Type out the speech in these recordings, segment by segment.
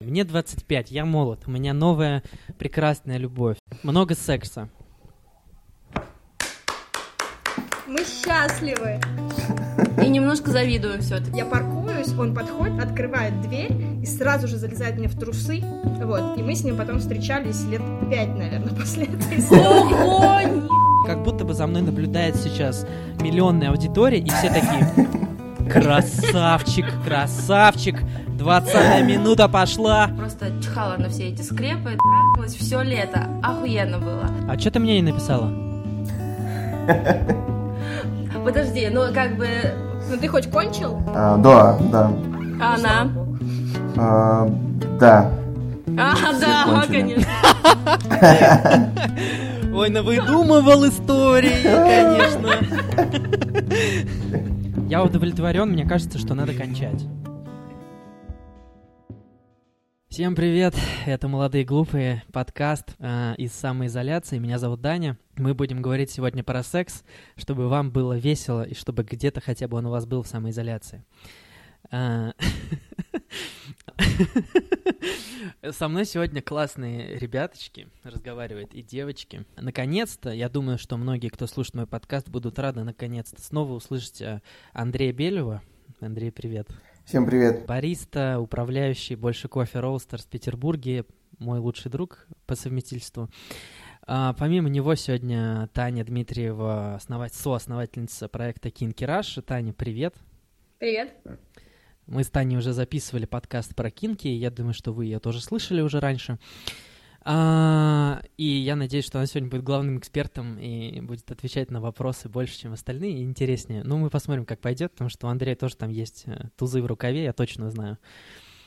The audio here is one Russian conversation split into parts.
Мне 25, я молод, у меня новая прекрасная любовь. Много секса. Мы счастливы. И немножко завидую все-таки. Я паркуюсь, он подходит, открывает дверь и сразу же залезает мне в трусы. Вот. И мы с ним потом встречались лет пять, наверное, после этой истории. Как будто бы за мной наблюдает сейчас миллионная аудитория, и все такие... Красавчик, красавчик, 20 минута пошла. Просто чихала на все эти скрепы, трахалась все лето. Охуенно было. А что ты мне не написала? Подожди, ну как бы... Ну ты хоть кончил? А, да, да. А она? А, да. А, Все да, кончили. конечно. Ой, навыдумывал истории, конечно. Я удовлетворен, мне кажется, что надо кончать. Всем привет, это «Молодые глупые» подкаст э, из самоизоляции. Меня зовут Даня. Мы будем говорить сегодня про секс, чтобы вам было весело и чтобы где-то хотя бы он у вас был в самоизоляции. А, Со мной сегодня классные ребяточки разговаривают и девочки. Наконец-то, я думаю, что многие, кто слушает мой подкаст, будут рады наконец-то снова услышать э, Андрея Белева. Андрей, привет. Всем привет. Бариста, управляющий больше кофе Роустерс в Петербурге, мой лучший друг по совместительству. А, помимо него сегодня Таня Дмитриева, основать, соосновательница проекта Кинки Rush. Таня, привет. Привет. Мы с Таней уже записывали подкаст про кинки, я думаю, что вы ее тоже слышали уже раньше. А, и я надеюсь, что она сегодня будет главным экспертом и будет отвечать на вопросы больше, чем остальные, и интереснее. Ну, мы посмотрим, как пойдет, потому что у Андрея тоже там есть э, тузы в рукаве, я точно знаю.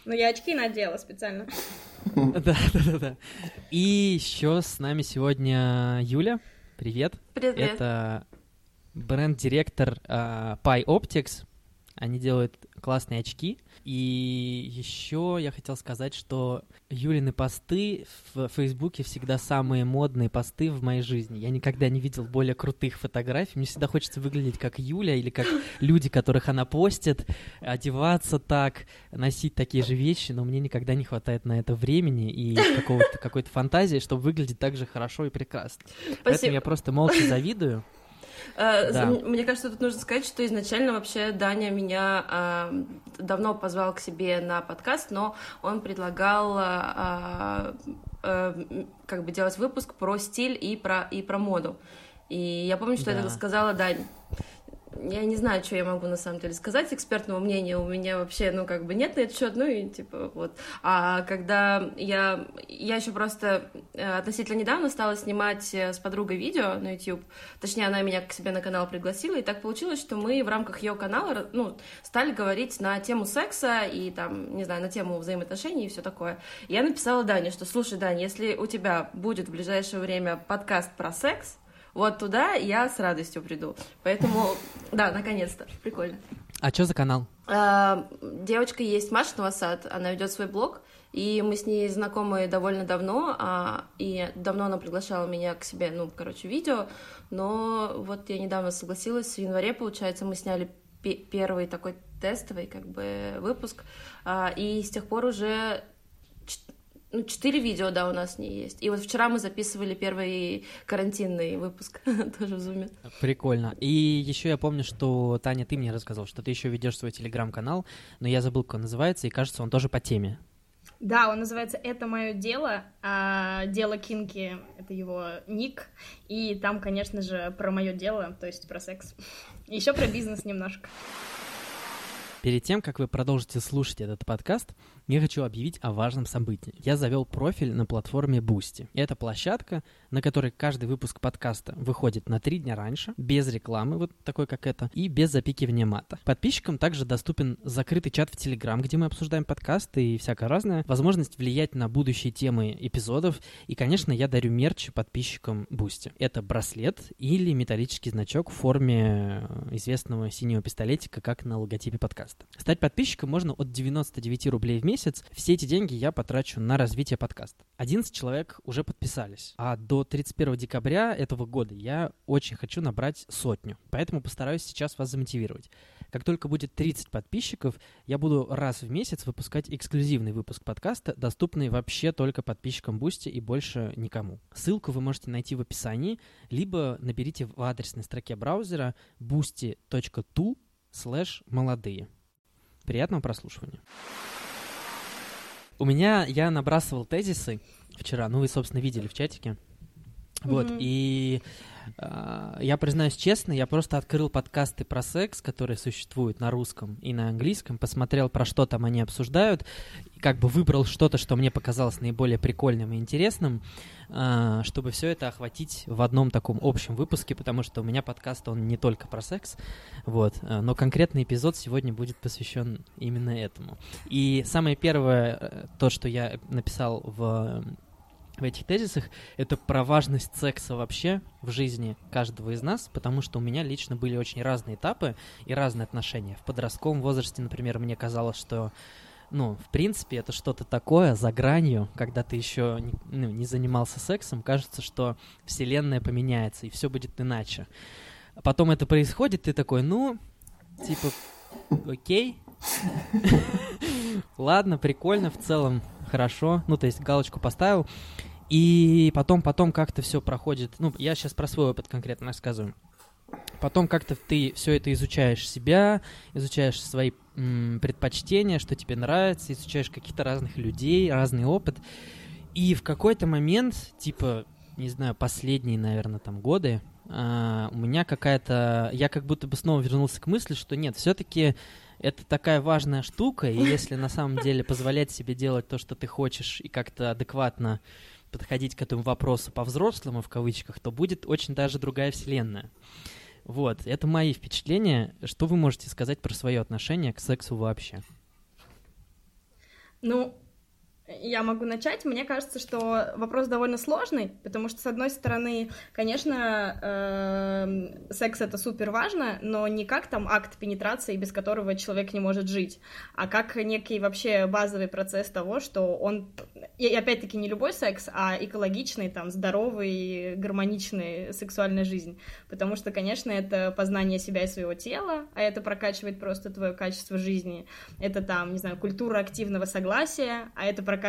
Ну я очки надела специально. Да, да, да, да. И еще с нами сегодня Юля. Привет. Привет. Это бренд-директор Pi Optics. Они делают классные очки. И еще я хотел сказать, что Юлины посты в Фейсбуке всегда самые модные посты в моей жизни. Я никогда не видел более крутых фотографий. Мне всегда хочется выглядеть как Юля или как люди, которых она постит, одеваться так, носить такие же вещи, но мне никогда не хватает на это времени и какой-то фантазии, чтобы выглядеть так же хорошо и прекрасно. Поэтому Спасибо. я просто молча завидую. Э, Да. Мне кажется, тут нужно сказать, что изначально вообще Даня меня а, давно позвал к себе на подкаст, но он предлагал а, а, м, как бы делать выпуск про стиль и про, и про моду. И я помню, что я Да. тогда сказала Дань. Я не знаю, что я могу на самом деле сказать. Экспертного мнения у меня вообще, ну, как бы нет на этот счет, ну и типа вот. А когда я, я еще просто э, относительно недавно стала снимать э, с подругой видео на YouTube, точнее, она меня к себе на канал пригласила, и так получилось, что мы в рамках ее канала, ну, стали говорить на тему секса и там, не знаю, на тему взаимоотношений и все такое. Я написала Дане, что, слушай, Дань, если у тебя будет в ближайшее время подкаст про секс, вот туда я с радостью приду. Поэтому, да, наконец-то, прикольно. А что за канал? А, Девочка есть Маша Новосад, она ведет свой блог, и мы с ней знакомы довольно давно, а, и давно она приглашала меня к себе, ну, короче, видео, но вот я недавно согласилась, в январе, получается, мы сняли пе- первый такой тестовый, как бы, выпуск, а, и с тех пор уже ну, четыре видео, да, у нас с ней есть. И вот вчера мы записывали первый карантинный выпуск, тоже в зуме. Прикольно. И еще я помню, что Таня, ты мне рассказал, что ты еще ведешь свой телеграм-канал, но я забыл, как он называется, и кажется, он тоже по теме. Да, он называется «Это мое дело», а «Дело Кинки» — это его ник, и там, конечно же, про мое дело, то есть про секс. Еще про бизнес немножко. Перед тем, как вы продолжите слушать этот подкаст, я хочу объявить о важном событии. Я завел профиль на платформе Boosty. Это площадка, на которой каждый выпуск подкаста выходит на три дня раньше, без рекламы, вот такой как это, и без запикивания мата. Подписчикам также доступен закрытый чат в Телеграм, где мы обсуждаем подкасты и всякое разное, возможность влиять на будущие темы эпизодов, и, конечно, я дарю мерч подписчикам Boosty. Это браслет или металлический значок в форме э, известного синего пистолетика, как на логотипе подкаста. Стать подписчиком можно от 99 рублей в месяц. Все эти деньги я потрачу на развитие подкаста. 11 человек уже подписались. А до 31 декабря этого года я очень хочу набрать сотню. Поэтому постараюсь сейчас вас замотивировать. Как только будет 30 подписчиков, я буду раз в месяц выпускать эксклюзивный выпуск подкаста, доступный вообще только подписчикам Boosty и больше никому. Ссылку вы можете найти в описании, либо наберите в адресной строке браузера boosty.to слэш молодые. Приятного прослушивания. У меня, я набрасывал тезисы вчера, ну вы, собственно, видели в чатике. Вот, Мгм. и я признаюсь честно, я просто открыл подкасты про секс, которые существуют на русском и на английском, посмотрел, про что там они обсуждают, и как бы выбрал что-то, что мне показалось наиболее прикольным и интересным, а, чтобы все это охватить в одном таком общем выпуске, потому что у меня подкаст, он не только про секс, вот, а, но конкретный эпизод сегодня будет посвящен именно этому. И самое первое, э, то, что я написал в в этих тезисах, это про важность секса вообще в жизни каждого из нас, потому что у меня лично были очень разные этапы и разные отношения. В подростковом возрасте, например, мне казалось, что ну, в принципе, это что-то такое за гранью, когда ты еще не, ну, не занимался сексом, кажется, что вселенная поменяется и все будет иначе. Потом это происходит, ты такой, ну, типа, окей, ладно, прикольно, в целом хорошо, ну, то есть галочку поставил, и потом, потом как-то все проходит, ну, я сейчас про свой опыт конкретно рассказываю. Потом как-то ты все это изучаешь себя, изучаешь свои м, предпочтения, что тебе нравится, изучаешь каких-то разных людей, разный опыт. И в какой-то момент, типа, не знаю, последние, наверное, там годы, а, у меня какая-то... Я как будто бы снова вернулся к мысли, что нет, все-таки это такая важная штука, и если на самом деле позволять себе делать то, что ты хочешь, и как-то адекватно подходить к этому вопросу по-взрослому, в кавычках, то будет очень даже другая вселенная. Вот, это мои впечатления. Что вы можете сказать про свое отношение к сексу вообще? Ну, я могу начать. Мне кажется, что вопрос довольно сложный, потому что, с одной стороны, конечно, эм, секс это супер важно, но не как там акт пенетрации, без которого человек не может жить, а как некий вообще базовый процесс того, что он, и опять-таки не любой секс, а экологичный, там, здоровый, гармоничный сексуальная жизнь, потому что, конечно, это познание себя и своего тела, а это прокачивает просто твое качество жизни, это там, не знаю, культура активного согласия, а это прокачивает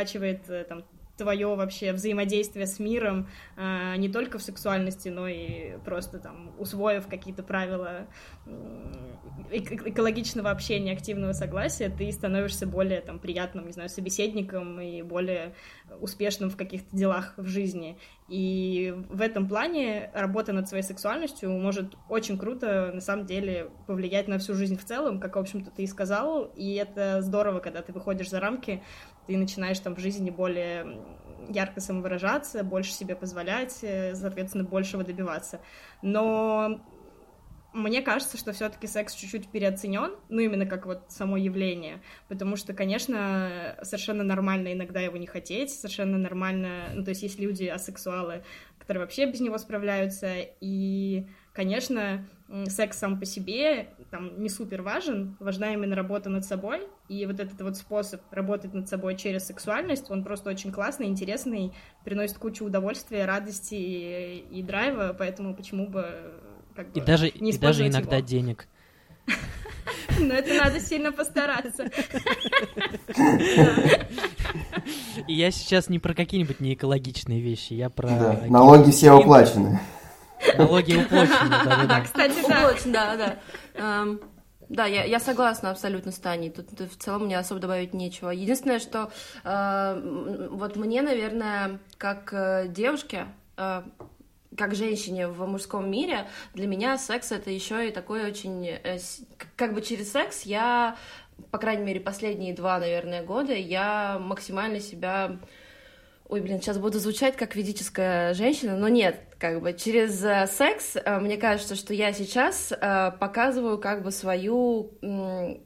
э, там твое вообще взаимодействие с миром э, не только в сексуальности, но и просто там усвоив какие-то правила эк- экологичного общения, активного согласия, ты становишься более там приятным, не знаю, собеседником и более успешным в каких-то делах в жизни. И в этом плане работа над своей сексуальностью может очень круто, на самом деле, повлиять на всю жизнь в целом, как, в общем-то, ты и сказал. И это здорово, когда ты выходишь за рамки, ты начинаешь там в жизни более ярко самовыражаться, больше себе позволять, э, соответственно, большего добиваться. Но мне кажется, что все-таки секс чуть-чуть переоценен, ну именно как вот само явление, потому что, конечно, совершенно нормально иногда его не хотеть, совершенно нормально, ну то есть есть люди асексуалы, которые вообще без него справляются, и, конечно, секс сам по себе там не супер важен, важна именно работа над собой, и вот этот вот способ работать над собой через сексуальность, он просто очень классный, интересный, приносит кучу удовольствия, радости и, и драйва, поэтому почему бы как бы, И даже, не и даже иногда его. денег. Но это надо сильно постараться. И я сейчас не про какие-нибудь неэкологичные вещи, я про налоги все уплачены. Налоги уплочены, А, да-да-да. кстати, да. Да, да. Эм, Да, я, я согласна абсолютно с Таней. Тут, в целом мне особо добавить нечего. Единственное, что э, вот мне, наверное, как э, девушке, э, как женщине в мужском мире, для меня секс это еще и такой очень... э, как бы через секс я, по крайней мере, последние два, наверное, года, я максимально себя Ой, блин, сейчас буду звучать как ведическая женщина, но нет, как бы через э, секс э, мне кажется, что я сейчас э, показываю как бы свою,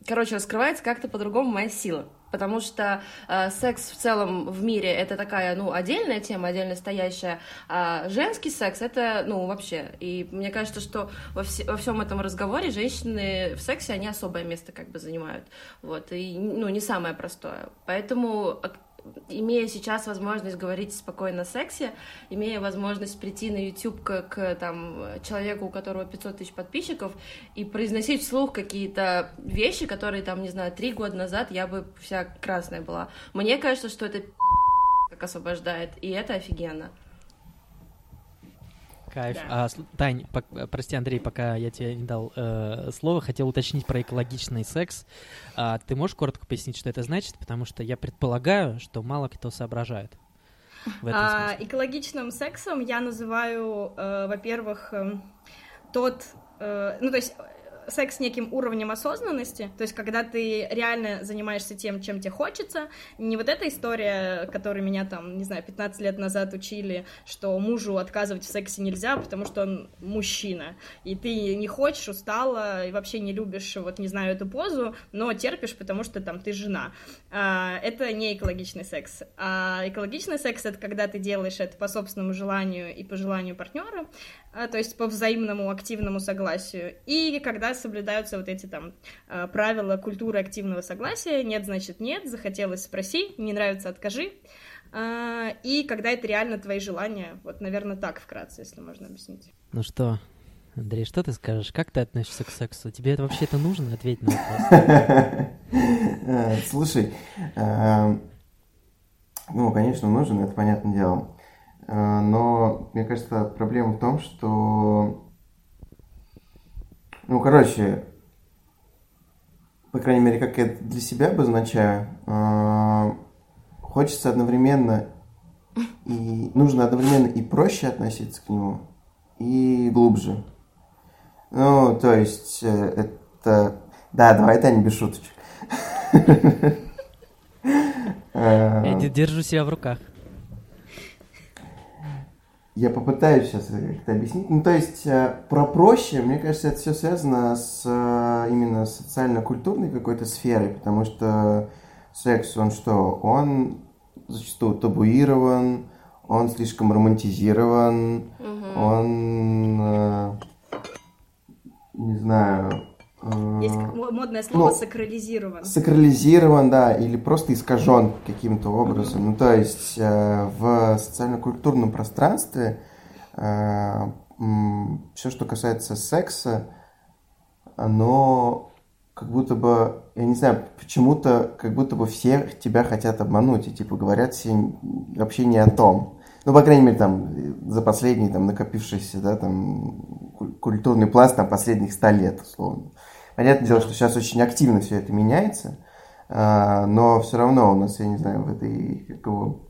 короче, раскрывается как-то по-другому моя сила. Потому что э, секс в целом в мире это такая, ну, отдельная тема, отдельно стоящая, а женский секс это, ну, вообще. И мне кажется, что во, все- во всем этом разговоре женщины в сексе, они особое место как бы занимают. Вот, и, ну, не самое простое. Поэтому имея сейчас возможность говорить спокойно о сексе, имея возможность прийти на YouTube к, к там, человеку, у которого 500 тысяч подписчиков, и произносить вслух какие-то вещи, которые, там, не знаю, три года назад я бы вся красная была. Мне кажется, что это как освобождает, и это офигенно. Кайф. Да. А, Тань, по, прости, Андрей, пока я тебе не дал э, слово, хотел уточнить про экологичный секс. А, ты можешь коротко пояснить, что это значит? Потому что я предполагаю, что мало кто соображает. А, экологичным сексом я называю, э, во-первых, э, тот, э, ну то есть секс неким уровнем осознанности, то есть когда ты реально занимаешься тем, чем тебе хочется, не вот эта история, которую меня там, не знаю, 15 лет назад учили, что мужу отказывать в сексе нельзя, потому что он мужчина, и ты не хочешь, устала, и вообще не любишь, вот не знаю, эту позу, но терпишь, потому что там ты жена. А, это не экологичный секс. А экологичный секс — это когда ты делаешь это по собственному желанию и по желанию партнера, то есть по взаимному активному согласию, и когда соблюдаются вот эти там а, правила культуры активного согласия, нет, значит нет, захотелось спроси, не нравится откажи, а, и когда это реально твои желания, вот, наверное, так вкратце, если можно объяснить. Ну что, Андрей, что ты скажешь? Как ты относишься к сексу? Тебе это вообще это нужно? Ответь на вопрос. Слушай, ну, конечно, нужен, это понятное дело. А, но мне кажется, проблема в том, что... Ну, короче, по крайней мере, как я для себя обозначаю, а, хочется одновременно и нужно одновременно и проще относиться к нему, и глубже. Ну, то есть, э, это... Да, давай, Таня, без шуточек. Я держу себя в руках. Я попытаюсь сейчас как-то объяснить. Ну, то есть, э, про проще, мне кажется, это все связано с э, именно социально-культурной какой-то сферой, потому что секс, он что? Он зачастую табуирован, он слишком романтизирован, угу. он, э, не знаю, есть модное слово ну, сакрализирован. Сакрализирован, да, или просто искажен каким-то образом. Mm-hmm. Ну, то есть э, в социально-культурном пространстве э, все, что касается секса, оно как будто бы, я не знаю, почему-то, как будто бы все тебя хотят обмануть, и типа говорят все вообще не о том. Ну, по крайней мере, там, за последний, там, накопившийся, да, там, культурный пласт, там, последних ста лет, условно. Понятное дело, что сейчас очень активно все это меняется, а, но все равно у нас, я не знаю, в этой, как его,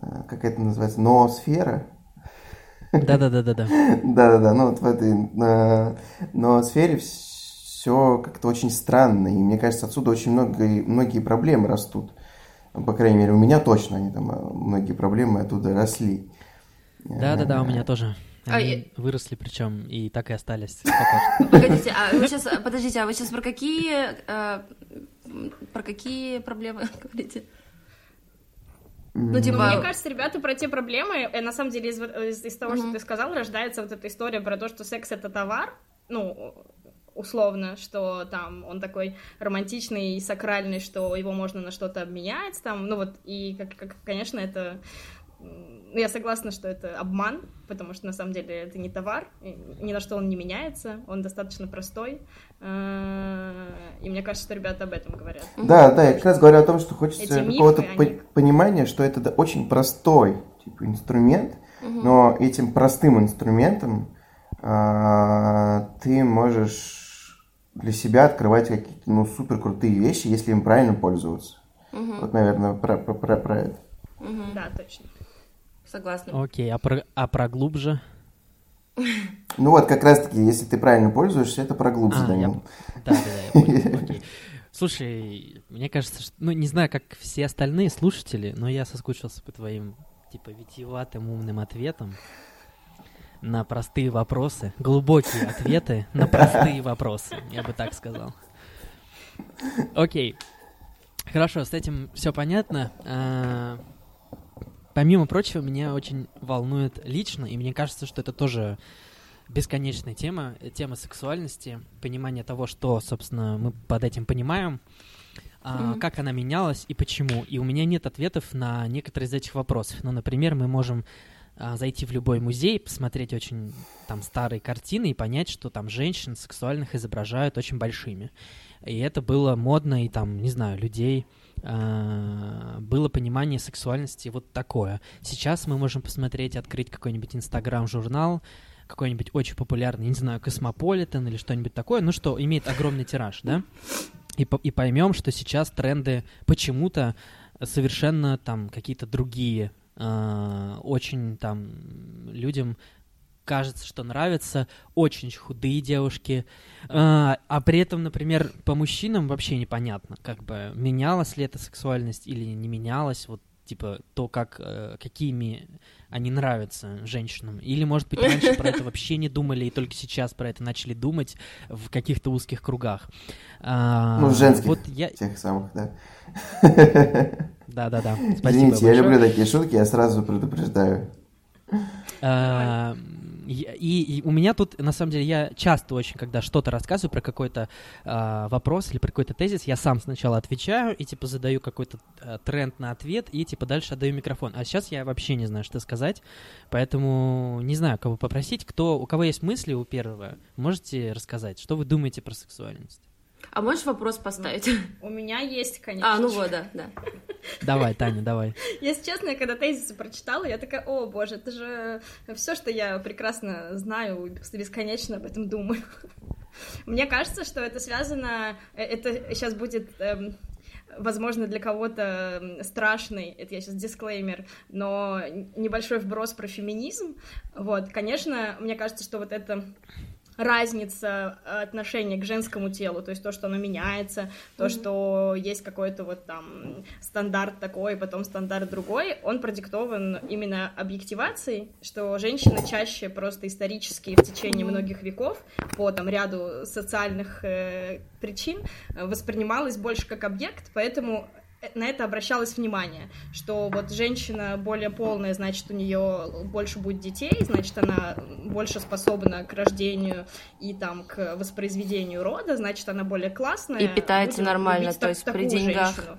а, как это называется, ноосфера. Да-да-да-да-да. Да-да-да, ну вот в этой ноосфере все как-то очень странно, и мне кажется, отсюда очень много, многие проблемы растут. По крайней мере, у меня точно они там, а, многие проблемы оттуда росли. Да-да-да, у меня тоже. А Они а, выросли причем и так и остались. Погодите, а вы сейчас, подождите, а вы сейчас про какие, э, про какие проблемы говорите? Ну, типа... ну, мне кажется, ребята, про те проблемы, э, на самом деле, из, из, из того, mm-hmm. что ты сказал, рождается вот эта история про то, что секс — это товар, ну, условно, что там он такой романтичный и сакральный, что его можно на что-то обменять, там, ну вот, и, как, как конечно, это я согласна, что это обман, потому что на самом деле это не товар, ни на что он не меняется, он достаточно простой. Э, и мне кажется, что ребята об этом говорят. Да, да, я как раз говорю о том, что хочется какого-то они... понимания, что это очень простой типа, инструмент, угу. но этим простым инструментом а, ты можешь для себя открывать какие-то ну, супер крутые вещи, если им правильно пользоваться. Угу. Вот, наверное, про, про, про, про это. Угу. Да, точно согласна. Окей, а про, а про глубже? Ну вот, как раз-таки, если ты правильно пользуешься, это про глубже, а, Данил. Да, да, да, я понял, окей. Слушай, мне кажется, что, ну, не знаю, как все остальные слушатели, но я соскучился по твоим, типа, витиеватым умным ответам на простые вопросы, глубокие ответы на простые вопросы, я бы так сказал. Окей. Хорошо, с этим все понятно. Помимо прочего, меня очень волнует лично, и мне кажется, что это тоже бесконечная тема, тема сексуальности, понимание того, что, собственно, мы под этим понимаем. а, как она менялась и почему. И у меня нет ответов на некоторые из этих вопросов. Ну, например, мы можем а, зайти в любой музей, посмотреть очень там старые картины и понять, что там женщин сексуальных изображают очень большими. И это было модно, и там, не знаю, людей а, было понимание сексуальности вот такое. Сейчас мы можем посмотреть, открыть какой-нибудь инстаграм-журнал, какой-нибудь очень популярный, не знаю, Космополитен или что-нибудь такое, ну что, имеет огромный тираж, да? И, и поймем, что сейчас тренды почему-то совершенно там какие-то другие, э, очень там людям кажется, что нравятся очень худые девушки, э, а при этом, например, по мужчинам вообще непонятно, как бы менялась ли эта сексуальность или не менялась, вот типа то, как, э, какими они нравятся женщинам. Или, может быть, раньше про это вообще не думали, и только сейчас про это начали думать в каких-то узких кругах. А, ну, в женских вот я... тех самых, да. Да-да-да, спасибо Извините, большое. я люблю такие шутки, я сразу предупреждаю. И, и у меня тут, на самом деле, я часто очень, когда что-то рассказываю про какой-то э, вопрос или про какой-то тезис, я сам сначала отвечаю и, типа, задаю какой-то э, тренд на ответ и, типа, дальше отдаю микрофон. А сейчас я вообще не знаю, что сказать, поэтому не знаю, кого попросить. Кто, у кого есть мысли у первого, можете рассказать, что вы думаете про сексуальность? А можешь вопрос поставить? У меня есть, конечно. А, ну вот, да, да. Давай, Таня, давай. Если честно, я когда тезисы прочитала, я такая, о боже, это же все, что я прекрасно знаю, бесконечно об этом думаю. Мне кажется, что это связано, э, это сейчас будет эм, возможно, для кого-то страшный, это я сейчас дисклеймер, но небольшой вброс про феминизм. Вот, конечно, мне кажется, что вот это разница э, отношения к женскому телу, то есть то, что оно меняется, то, mm-hmm. что есть какой-то вот там стандарт такой, потом стандарт другой, он продиктован именно объективацией, что женщина чаще просто исторически в течение многих веков по там ряду социальных э, причин воспринималась больше как объект, поэтому на это обращалось внимание, что вот женщина более полная, значит, у нее больше будет детей, значит, она больше способна к рождению и там к воспроизведению рода, значит, она более классная. И питается нормально, то есть при деньгах. Женщину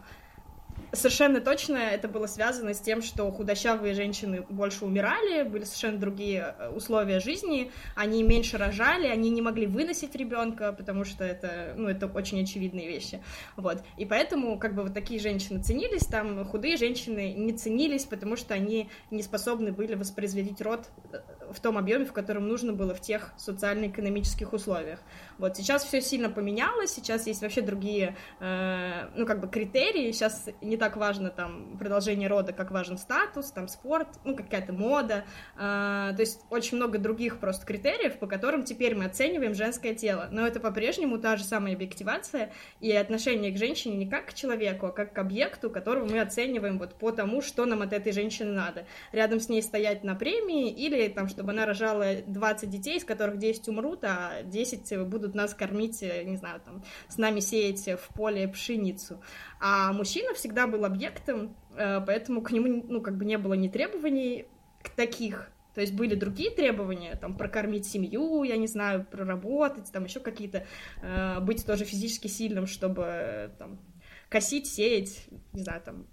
совершенно точно это было связано с тем, что худощавые женщины больше умирали, были совершенно другие э, условия жизни, они меньше рожали, они не могли выносить ребенка, потому что это, ну, это очень очевидные вещи. Вот. И поэтому, как бы, вот такие женщины ценились, там худые женщины не ценились, потому что они не способны были воспроизводить род э, в том объеме, в котором нужно было в тех социально-экономических условиях. Вот сейчас все сильно поменялось, сейчас есть вообще другие, э, ну, как бы критерии, сейчас не так важно там продолжение рода, как важен статус, там спорт, ну, какая-то мода, э, то есть очень много других просто критериев, по которым теперь мы оцениваем женское тело, но это по-прежнему та же самая объективация и отношение к женщине не как к человеку, а как к объекту, которого мы оцениваем вот по тому, что нам от этой женщины надо. Рядом с ней стоять на премии или там, чтобы она рожала 20 детей, из которых 10 умрут, а 10 будут нас кормить, э, не знаю, там, с нами сеять в поле пшеницу. А мужчина всегда был объектом, э, поэтому к нему, ну, как бы не было ни требований к таких, то есть были другие требования, там, прокормить семью, я не знаю, проработать, там, еще какие-то, э, быть тоже физически сильным, чтобы, там, косить, сеять, не знаю, там,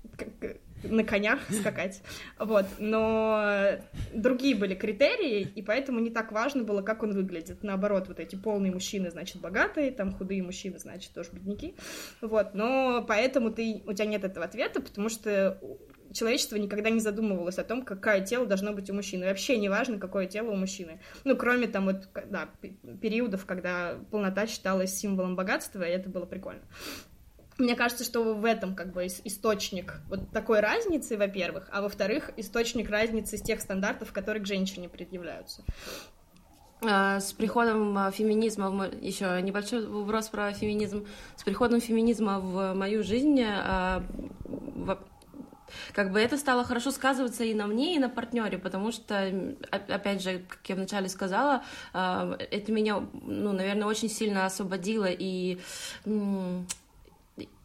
на конях скакать, вот, но другие были критерии, и поэтому не так важно было, как он выглядит, наоборот, вот эти полные мужчины, значит, богатые, там худые мужчины, значит, тоже бедняки, вот, но поэтому ты, у тебя нет этого ответа, потому что человечество никогда не задумывалось о том, какое тело должно быть у мужчины. Вообще не важно, какое тело у мужчины. Ну, кроме там вот, да, периодов, когда полнота считалась символом богатства, и это было прикольно. Мне кажется, что в этом как бы источник вот такой разницы, во-первых, а во-вторых, источник разницы с тех стандартов, которые к женщине предъявляются. А, с приходом а, феминизма, еще небольшой вопрос про феминизм, с приходом феминизма в мою жизнь, а, как бы это стало хорошо сказываться и на мне, и на партнере, потому что, опять же, как я вначале сказала, это меня, ну, наверное, очень сильно освободило и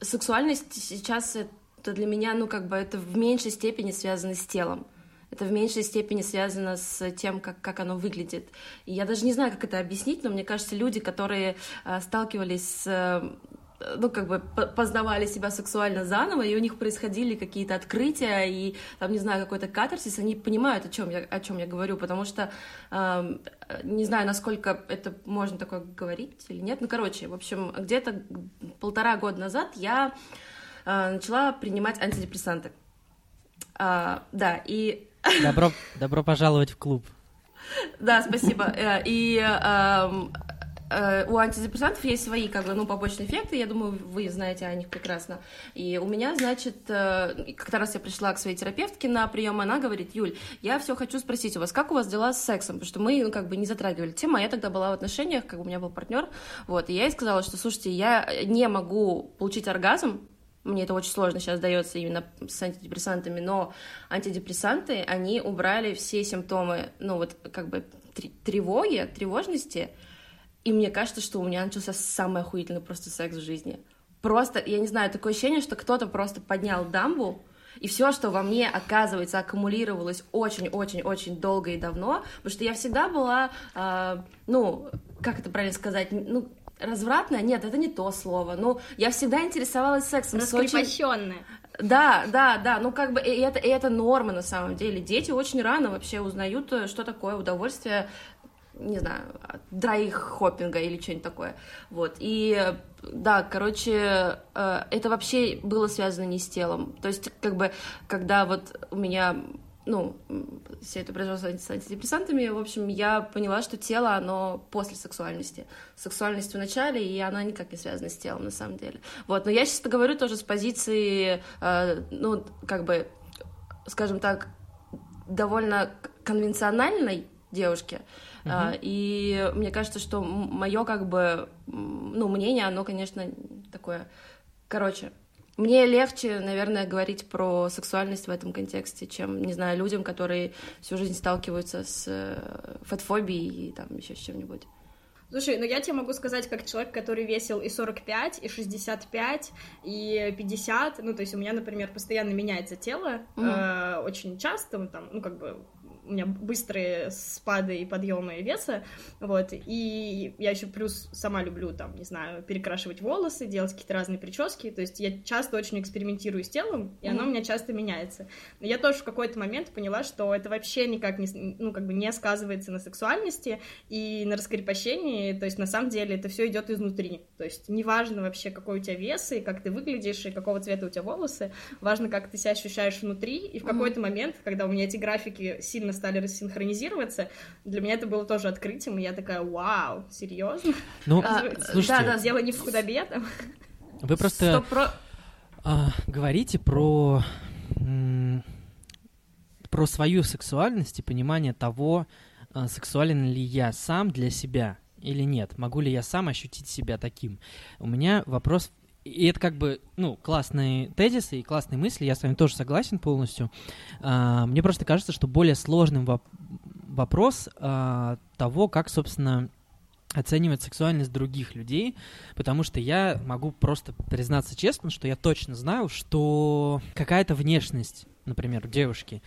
сексуальность сейчас это для меня, ну, как бы это в меньшей степени связано с телом. Это в меньшей степени связано с тем, как, как оно выглядит. И я даже не знаю, как это объяснить, но мне кажется, люди, которые э, сталкивались с ну, как бы познавали себя сексуально заново, и у них происходили какие-то открытия, и, там, не знаю, какой-то катарсис, они понимают, о чем я, о чем я говорю, потому что, э, не знаю, насколько это можно такое говорить или нет, ну, короче, в общем, где-то полтора года назад я э, начала принимать антидепрессанты. Э, да, и... Добро, добро пожаловать в клуб. Да, спасибо. Э, и эм, Э, у антидепрессантов есть свои, как бы, ну, побочные эффекты, я думаю, вы знаете о них прекрасно. И у меня, значит, э, как-то раз я пришла к своей терапевтке на прием, она говорит, Юль, я все хочу спросить у вас, как у вас дела с сексом, потому что мы, ну, как бы не затрагивали тему, а я тогда была в отношениях, как бы у меня был партнер, вот, и я ей сказала, что, слушайте, я не могу получить оргазм, мне это очень сложно сейчас дается именно с антидепрессантами, но антидепрессанты, они убрали все симптомы, ну вот как бы тревоги, тревожности, и мне кажется, что у меня начался самый охуительный просто секс в жизни. Просто, я не знаю, такое ощущение, что кто-то просто поднял дамбу, и все, что во мне, оказывается, аккумулировалось очень-очень-очень долго и давно, потому что я всегда была, э, ну, как это правильно сказать, ну, развратная? Нет, это не то слово. Ну, я всегда интересовалась сексом. Раскрепощенная. Очень... Да, да, да, ну как бы и это, и это норма на самом деле. Дети очень рано вообще узнают, э, что такое удовольствие не знаю, драй-хоппинга или что-нибудь такое. Вот. И да, короче, э, это вообще было связано не с телом. То есть, как бы, когда вот у меня ну, все это произошло с антидепрессантами, в общем, я поняла, что тело, оно после сексуальности. Сексуальность в начале, и она никак не связана с телом, на самом деле. Вот, но я сейчас это говорю тоже с позиции, э, ну, как бы, скажем так, довольно конвенциональной девушки, Uh-huh. И мне кажется, что мое как бы, ну, мнение, оно, конечно, такое... Короче, мне легче, наверное, говорить про сексуальность в этом контексте, чем, не знаю, людям, которые всю жизнь сталкиваются с э, фотофобией и там еще с чем-нибудь. Слушай, ну я тебе могу сказать, как человек, который весил и 45, и 65, и 50, ну то есть у меня, например, постоянно меняется тело, mm-hmm. э, очень часто, там, ну как бы у меня быстрые спады и подъемы веса, вот, и я еще плюс сама люблю, там, не знаю, перекрашивать волосы, делать какие-то разные прически, то есть я часто очень экспериментирую с телом, и оно mm-hmm. у меня часто меняется. Но я тоже в какой-то момент поняла, что это вообще никак не, ну, как бы не сказывается на сексуальности и на раскрепощении, то есть на самом деле это все идет изнутри, то есть неважно вообще, какой у тебя вес, и как ты выглядишь, и какого цвета у тебя волосы, важно, как ты себя ощущаешь внутри, и в какой-то mm-hmm. момент, когда у меня эти графики сильно стали рассинхронизироваться, для меня это было тоже открытием, и я такая, вау, серьезно? Ну, а, слушайте... Да, да, дело не в худобе там. Вы просто про... а, говорите про про свою сексуальность и понимание того, а, сексуален ли я сам для себя или нет, могу ли я сам ощутить себя таким. У меня вопрос и это как бы, ну, классные тезисы и классные мысли, я с вами тоже согласен полностью. А, мне просто кажется, что более сложным воп вопрос а, того, как, собственно, оценивать сексуальность других людей, потому что я могу просто признаться честно, что я точно знаю, что какая-то внешность, например, девушки,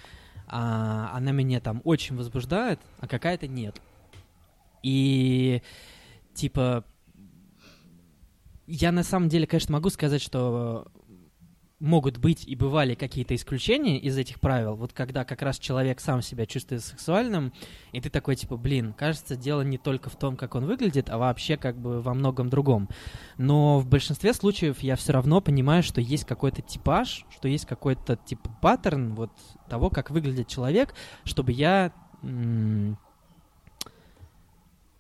а, она меня там очень возбуждает, а какая-то нет. И типа я на самом деле, конечно, могу сказать, что могут быть и бывали какие-то исключения из этих правил. Вот когда как раз человек сам себя чувствует сексуальным, и ты такой, типа, блин, кажется, дело не только в том, как он выглядит, а вообще как бы во многом другом. Но в большинстве случаев я все равно понимаю, что есть какой-то типаж, что есть какой-то типа паттерн вот того, как выглядит человек, чтобы я...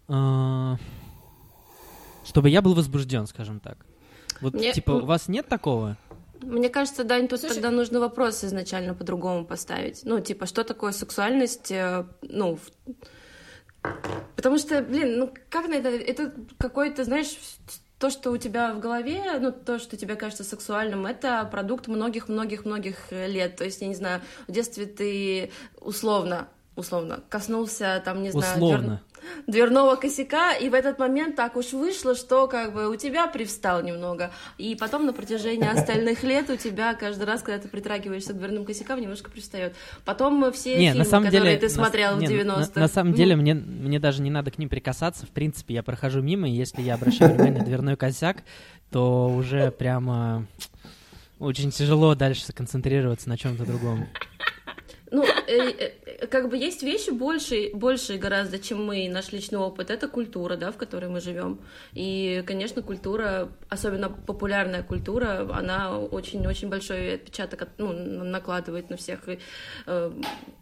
Э чтобы я был возбужден, скажем так. Вот, Мне... типа, у вас нет такого? Мне кажется, Дань, тут Слушай... тогда нужно вопрос изначально по-другому поставить. Ну, типа, что такое сексуальность, э, ну, потому что, блин, ну, как на это, это какой-то, знаешь, то, что у тебя в голове, ну, то, что тебе кажется сексуальным, это продукт многих-многих-многих лет. То есть, я не знаю, в детстве ты условно условно, коснулся, там, не знаю, Условно. двер- дверного косяка, и в этот момент так уж вышло, что как бы у тебя привстал немного, и потом на протяжении остальных лет у тебя каждый раз, когда ты притрагиваешься к дверным косякам, немножко привстает. Потом все Не, фильмы, на самом которые деле, ты на- смотрел не, в на- 90-х. На, на самом ну, деле, мне, мне даже не надо к ним прикасаться. В принципе, я прохожу мимо, и если я обращаю внимание на дверной косяк, то уже прямо очень тяжело дальше сконцентрироваться на чем-то другом. Ну, э, э, как бы есть вещи больше, больше гораздо, чем мы, наш личный опыт. Это культура, да, в которой мы живем. И, конечно, культура, особенно популярная культура, она очень-очень большой отпечаток от- ну, накладывает на всех. И, э,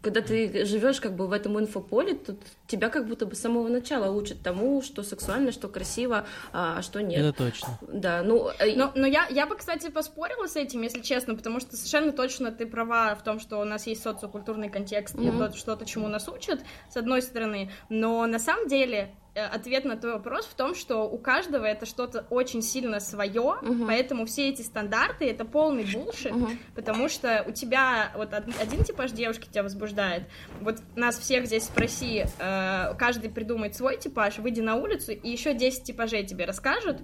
когда ты живешь как бы в этом инфополе, то тебя как будто бы с самого начала учат тому, что сексуально, что красиво, а а что нет. Это точно. Да, ну, Но, но я, я бы, кстати, поспорила с этим, если честно, потому что совершенно точно ты права в том, что у нас есть социокультурный контекст и Мгм. то, что-то, чему нас учат, с одной стороны, но на самом деле э, ответ на твой вопрос в том, что у каждого это что-то очень сильно свое, Мгм. поэтому все эти стандарты это полный булшит, Мгм. потому что у тебя вот од- один типаж девушки тебя возбуждает. Вот нас всех здесь спроси, э, каждый придумает свой типаж, выйди на улицу, и еще 10 типажей тебе расскажут.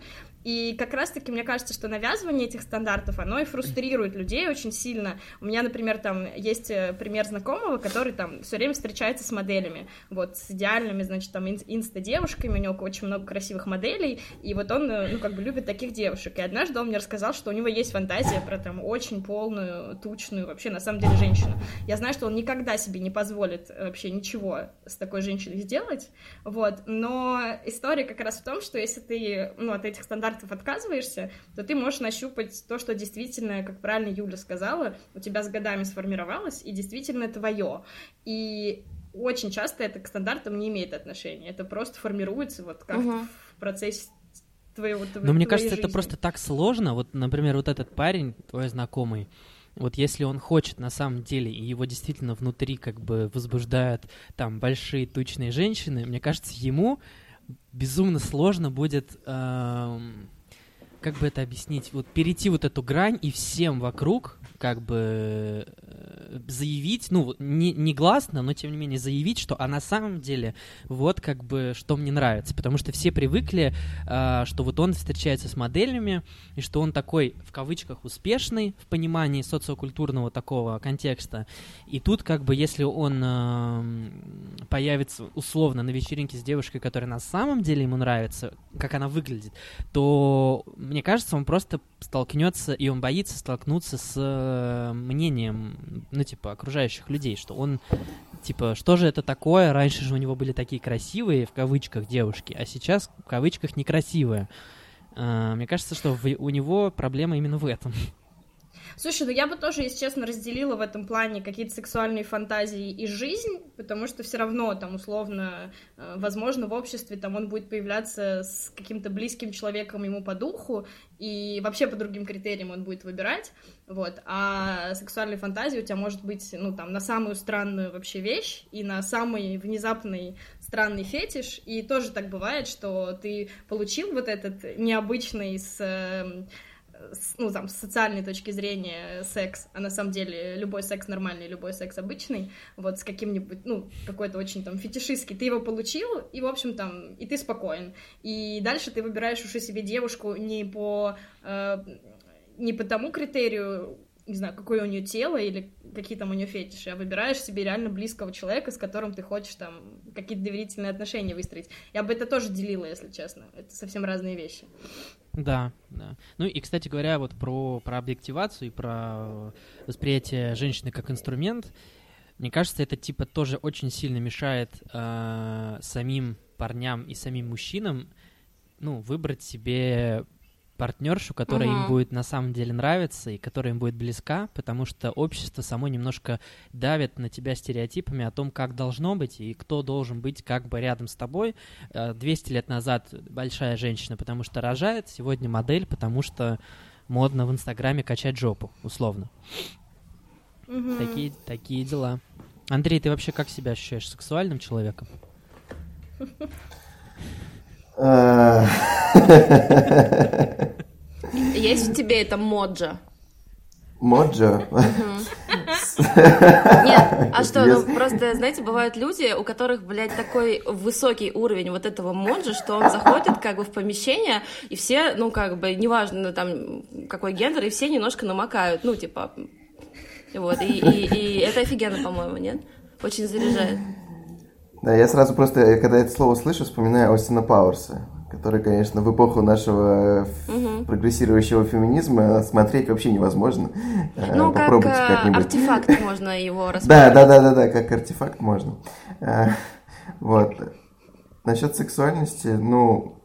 И как раз-таки мне кажется, что навязывание этих стандартов, оно и фрустрирует людей очень сильно. У меня, например, там есть э, пример знакомого, который там все время встречается с моделями, вот, с идеальными, значит, там, ин- инста-девушками, у него очень много красивых моделей, и вот он, э, ну, как бы любит таких девушек. И однажды он мне рассказал, что у него есть фантазия про там очень полную, тучную, вообще, на самом деле, женщину. Я знаю, что он никогда себе не позволит э, вообще ничего с такой женщиной сделать, вот, но история как раз в том, что если ты, ну, от этих стандартов отказываешься, то ты можешь нащупать то, что действительно, как правильно Юля сказала, у тебя с годами сформировалось и действительно твое. И очень часто это к стандартам не имеет отношения, это просто формируется вот как Мгм. в процессе твоего, Но мне кажется, это жизни. просто так сложно. Вот, например, вот этот парень, твой знакомый, вот если он хочет на самом деле, и его действительно внутри как бы возбуждают там большие тучные женщины, мне кажется, ему безумно сложно будет, эм, как бы это объяснить, вот перейти вот эту грань и всем вокруг как бы э, заявить, ну, не, не гласно, но тем не менее заявить, что а на самом деле вот как бы что мне нравится, потому что все привыкли, а, что вот он встречается с моделями, и что он такой, в кавычках, успешный в понимании социокультурного такого контекста. И тут, как бы, если он эм, появится условно на вечеринке с девушкой, которая на самом деле ему нравится, как она выглядит, то, мне кажется, он просто столкнется, и он боится столкнуться с э, мнением, ну, типа, окружающих людей, что он типа, что же это такое? Раньше же у него были такие красивые, в кавычках, девушки, а сейчас, в кавычках, некрасивые. А, Мне кажется, что в- у него проблема именно в этом. Слушай, ну я бы тоже, если честно, разделила в этом плане какие-то сексуальные фантазии и жизнь, потому что все равно там условно, э, возможно, в обществе там он будет появляться с каким-то близким человеком ему по духу, и вообще по другим критериям он будет выбирать, вот, а сексуальные фантазии у тебя может быть, ну, там, на самую странную вообще вещь и на самый внезапный странный фетиш, и тоже так бывает, что ты получил вот этот необычный с эм, ну, там, с социальной точки зрения секс, а на самом деле любой секс нормальный, любой секс обычный, вот с каким-нибудь, ну, какой-то очень там фетишистский, ты его получил, и, в общем, там, и ты спокоен. И дальше ты выбираешь уже себе девушку не по, э, не по тому критерию, не знаю, какое у нее тело или какие там у нее фетиши, а выбираешь себе реально близкого человека, с которым ты хочешь там какие-то доверительные отношения выстроить. Я бы это тоже делила, если честно. Это совсем разные вещи. Да, да. Ну и, кстати говоря, вот про, про объективацию и про восприятие женщины как инструмент, мне кажется, это типа тоже очень сильно мешает э, самим парням и самим мужчинам, ну, выбрать себе партнершу, которая им Мгм. будет на самом деле нравиться и которая им будет близка, потому что общество само немножко давит на тебя стереотипами о том, как должно быть и кто должен быть как бы рядом с тобой. Э, 200 лет назад большая женщина, потому что рожает, сегодня модель, потому что модно в Инстаграме качать жопу, условно. Мгм. Такие, такие дела. Андрей, ты вообще как себя ощущаешь? Сексуальным человеком? Э, Есть в тебе это моджа? Моджо. Нет, а что, ну просто, знаете, бывают люди, у которых, блядь, такой высокий уровень вот этого монжа, что он заходит как бы в помещение, и все, ну как бы, неважно там какой гендер, и все немножко намокают, ну типа, вот, и, и, и это офигенно, по-моему, нет? Очень заряжает. Да, я сразу просто, когда это слово слышу, вспоминаю Остина Пауэрса, который, конечно, в эпоху нашего угу. прогрессирующего феминизма смотреть вообще невозможно. Э, ну, Попробуйте как как-нибудь. артефакт можно его рассмотреть. Да, да, да, да, да, как артефакт можно. Э, вот. Насчет сексуальности, ну,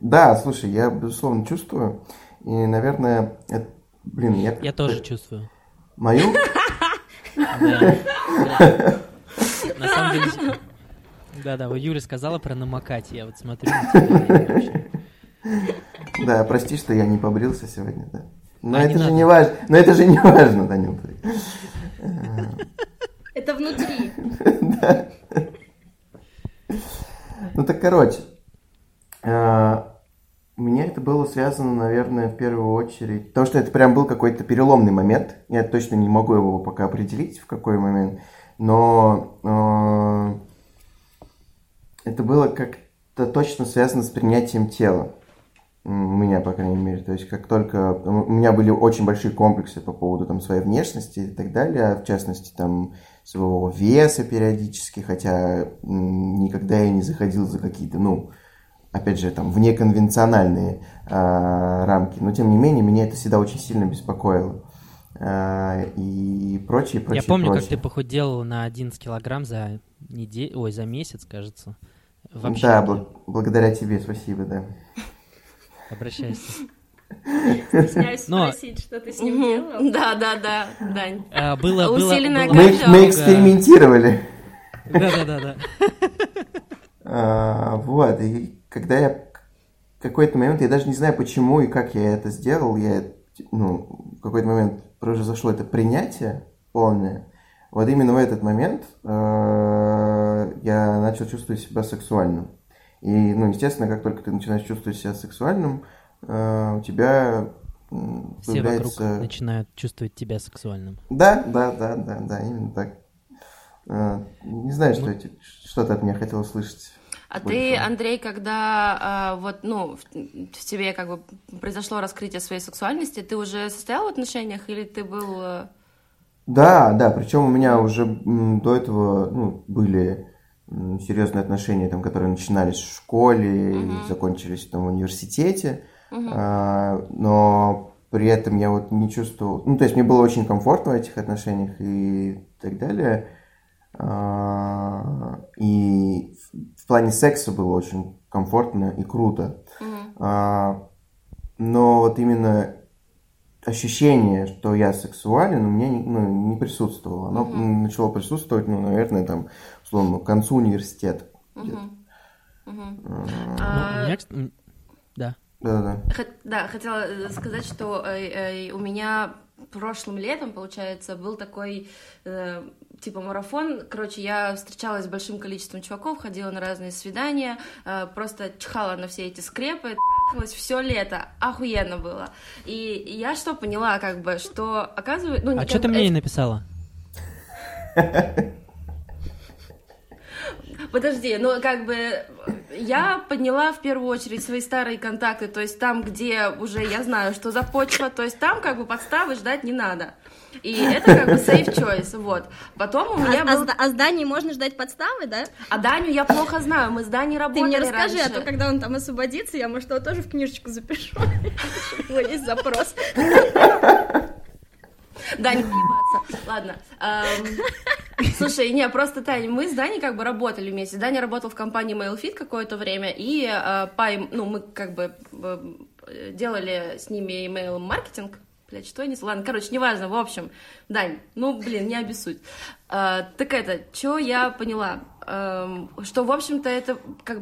да, слушай, я, безусловно, чувствую. И, наверное, это, блин, я... Я тоже чувствую. Мою? На самом деле, да-да, вот Юля сказала про намокать, я вот смотрю Да, прости, что я не побрился сегодня, да. Но а это же не важно, но это же не важно, Данил. Это внутри. Да. Ну так, короче, а, у меня это было связано, наверное, в первую очередь, потому что это прям был какой-то переломный момент. Я точно не могу его пока определить, в какой момент, но а, это было как-то точно связано с принятием тела. У меня, по крайней мере. То есть, как только... У меня были очень большие комплексы по поводу там, своей внешности и так далее. В частности, там, своего веса периодически. Хотя никогда я не заходил за какие-то, ну, опять же, там, внеконвенциональные а, рамки. Но, тем не менее, меня это всегда очень сильно беспокоило. А, и прочее, прочее, Я помню, прочее. как ты похудел на 11 килограмм за неделю, ой, за месяц, кажется. Вообще. Да, бл- благодаря тебе, спасибо, да. Обращайся. Стесняюсь Но... спросить, что ты с ним делал. Да, да, да, Дань. А, было, было, Усиленная было... Мы, мы экспериментировали. Да, да, да, да. А, вот, и когда я в какой-то момент, я даже не знаю, почему и как я это сделал, я, ну, в какой-то момент произошло это принятие полное, вот именно в этот момент э, я начал чувствовать себя сексуальным. И, ну, естественно, как только ты начинаешь чувствовать себя сексуальным, э, у тебя все появляется... вокруг начинают чувствовать тебя сексуальным. Да, да, да, да, да, именно так. Э, не знаю, что, ну... эти, что ты от меня хотел услышать. А ты, Андрей, когда а, вот, ну, в, в тебе как бы произошло раскрытие своей сексуальности, ты уже состоял в отношениях или ты был... Да, да, причем у меня уже до этого ну, были серьезные отношения, там, которые начинались в школе uh-huh. и закончились там, в университете, uh-huh. а, но при этом я вот не чувствовал, ну, то есть мне было очень комфортно в этих отношениях и так далее, а, и в плане секса было очень комфортно и круто, uh-huh. а, но вот именно ощущение, что я сексуален, у меня не, ну, не присутствовало. Оно угу. начало присутствовать, ну, наверное, там, условно, к концу университета. Угу. Угу. А... Ну, да. Да, да. Да, хотела э, сказать, что э, э, у меня прошлым летом, получается, был такой э, типа марафон. Короче, я встречалась с большим количеством чуваков, ходила на разные свидания, э, просто чихала на все эти скрепы, трахалась все лето, охуенно было. И я что поняла, как бы, что оказывается... Ну, а что ты мне не написала? Подожди, ну как бы я подняла в первую очередь свои старые контакты, то есть там, где уже я знаю, что за почва, то есть там как бы подставы ждать не надо. И это как бы safe choice, вот. Потом у меня а, был... а, а с Даней можно ждать подставы, да? А Даню я плохо знаю, мы с Даней работали Ты мне расскажи, раньше. а то когда он там освободится, я, может, его тоже в книжечку запишу. У него есть запрос. Да, не. Ладно. Слушай, не, просто, Таня, мы с Даней как бы работали вместе. Даня работал в компании MailFit какое-то время, и э, по, ну, мы как бы э, делали с ними email-маркетинг, Блять, что я не... Ладно, короче, неважно, в общем. Дань, ну, блин, не обессудь. А, так это, что я поняла? А, что, в общем-то, это как...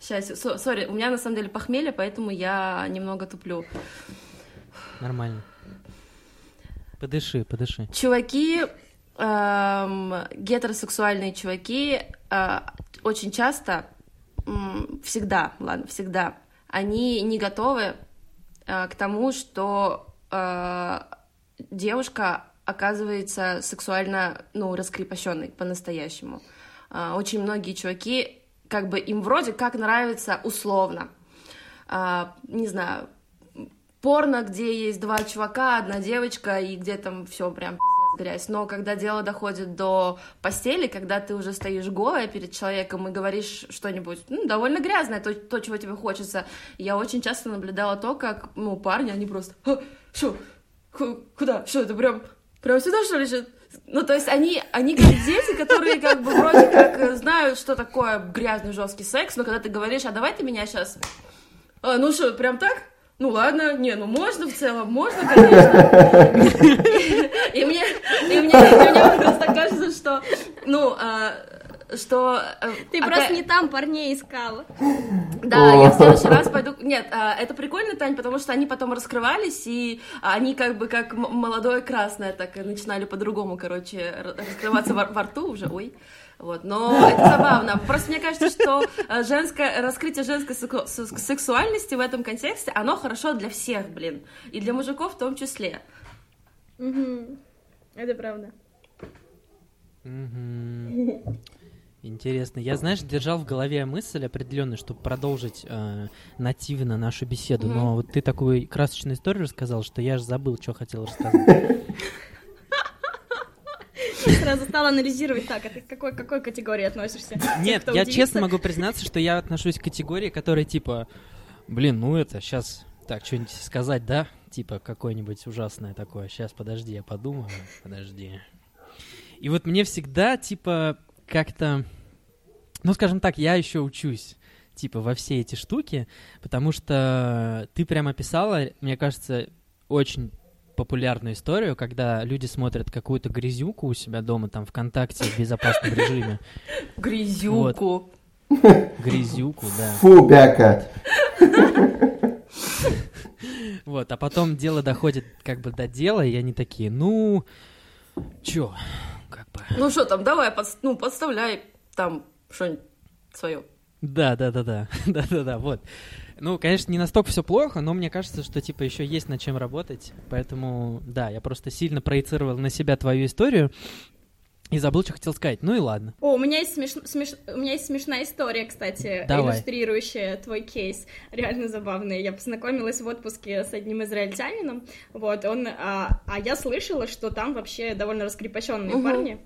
Сейчас, сори, у меня на самом деле похмелье, поэтому я немного туплю. Нормально. Подыши, подыши. Чуваки, эм, гетеросексуальные чуваки э, очень часто, э, всегда, ладно, всегда, они не готовы э, к тому, что э, девушка оказывается сексуально, ну, раскрепощенный по-настоящему. А, очень многие чуваки, как бы им вроде как нравится условно. А, не знаю, порно, где есть два чувака, одна девочка, и где там все прям грязь. Но когда дело доходит до постели, когда ты уже стоишь голая перед человеком и говоришь что-нибудь ну, довольно грязное, то, то, чего тебе хочется, я очень часто наблюдала то, как ну, парни, они просто что, куда, что это прям, прям сюда что ли? Ну, то есть они, они как дети, которые как бы вроде как знают, что такое грязный жесткий секс, но когда ты говоришь, а давай ты меня сейчас... А, ну что, прям так? ну ладно, не, ну можно в целом, можно, конечно. И мне, и мне, и мне просто кажется, что, ну, а, что... Э, Ты опять... просто не там парней искала. Да, я в следующий раз пойду... Нет, а, это прикольно, Тань, потому что они потом раскрывались, и они как бы как молодое красное так начинали по-другому, короче, раскрываться во, во рту уже, ой. Вот, но это забавно. Просто мне кажется, что э, женское раскрытие женской сексуальности в этом контексте, оно хорошо для всех, блин, и для мужиков в том числе. Угу. Это правда. Угу. Интересно. Я, знаешь, держал в голове мысль определенную, чтобы продолжить э, нативно нашу беседу, mm-hmm. но вот ты такую красочную историю рассказал, что я же забыл, что хотел рассказать. Сразу стал анализировать, так, а ты к какой, какой категории относишься? Нет, я честно могу признаться, что я отношусь к категории, которая типа, блин, ну это сейчас, так, что-нибудь сказать, да? Типа какое-нибудь ужасное такое. Сейчас, подожди, я подумаю, подожди. И вот мне всегда, типа, как-то, ну, скажем так, я еще учусь типа во все эти штуки, потому что ты прямо описала, мне кажется, очень популярную историю, когда люди смотрят какую-то грязюку у себя дома, там, ВКонтакте в безопасном режиме. Грязюку. Грязюку, да. Фу, бяка. Вот, а потом дело доходит как бы до дела, и они такие, ну, чё, как бы... Ну что там, давай, под, ну, подставляй там что-нибудь свое. Да, да, да, да, да, да, да, вот. Ну, конечно, не настолько все плохо, но мне кажется, что типа еще есть над чем работать. Поэтому, да, я просто сильно проецировал на себя твою историю. И забыл, что хотел сказать. Ну и ладно. О, у меня есть, смеш... Смеш... у меня есть смешная история, кстати, Давай. иллюстрирующая твой кейс. Реально забавная. Я познакомилась в отпуске с одним израильтянином. Вот, он... А, а я слышала, что там вообще довольно раскрепощенные угу. парни.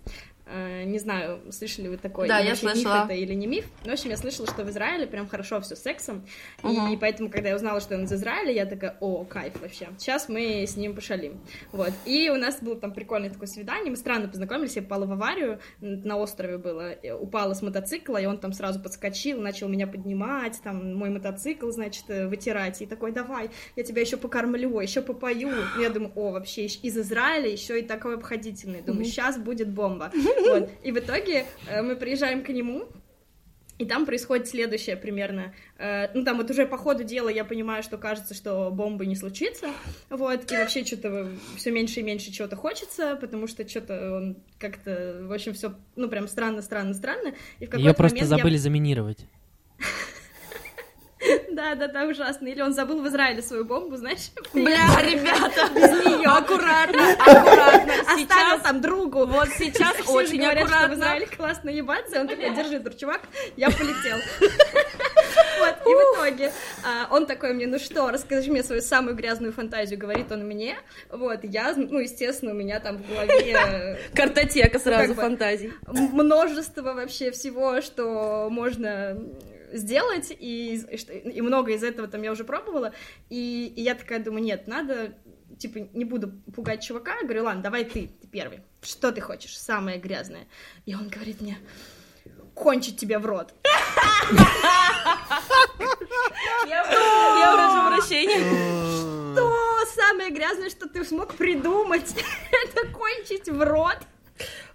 Э, не знаю, слышали вы такое, да, я слышала. миф это или не миф. Но, в общем, я слышала, что в Израиле прям хорошо все с сексом. Uh-huh. И поэтому, когда я узнала, что он из Израиля, я такая, о, кайф вообще. Сейчас мы с ним пошалим. Вот. И у нас было там прикольное такое свидание. Мы странно познакомились, я попала в аварию, на острове было. Упала с мотоцикла, и он там сразу подскочил, начал меня поднимать, там, мой мотоцикл, значит, э, вытирать. И такой, давай, я тебя еще покормлю, еще попою. И я думаю, о, вообще из Израиля еще и такой обходительный. Думаю, сейчас будет бомба. Вот. И в итоге э, мы приезжаем к нему, и там происходит следующее примерно. Э, ну, там вот уже по ходу дела я понимаю, что кажется, что бомбы не случится. Вот, и вообще что-то все меньше и меньше чего-то хочется, потому что что-то он как-то, в общем, все, ну, прям странно, странно, странно. И в Ее просто забыли я... заминировать. Да, да, да, ужасно. Или он забыл в Израиле свою бомбу, знаешь? Бля, ребята, без нее. Аккуратно, аккуратно. Оставил там другу. Вот сейчас очень аккуратно. в Израиле классно ебаться. Он такой, держи, чувак, я полетел. Вот, и в итоге а, он такой мне, ну что, расскажи мне свою самую грязную фантазию, говорит он мне. Вот, я, ну, естественно, у меня там в голове... Э, Картотека сразу фантазий. Множество вообще всего, что можно сделать, и, и много из этого там я уже пробовала, и, и я такая думаю, нет, надо, типа, не буду пугать чувака, я говорю, ладно, давай ты, ты первый, что ты хочешь, самое грязное, и он говорит мне, кончить тебе в рот. Я прошу прощения. Что самое грязное, что ты смог придумать, это кончить в рот?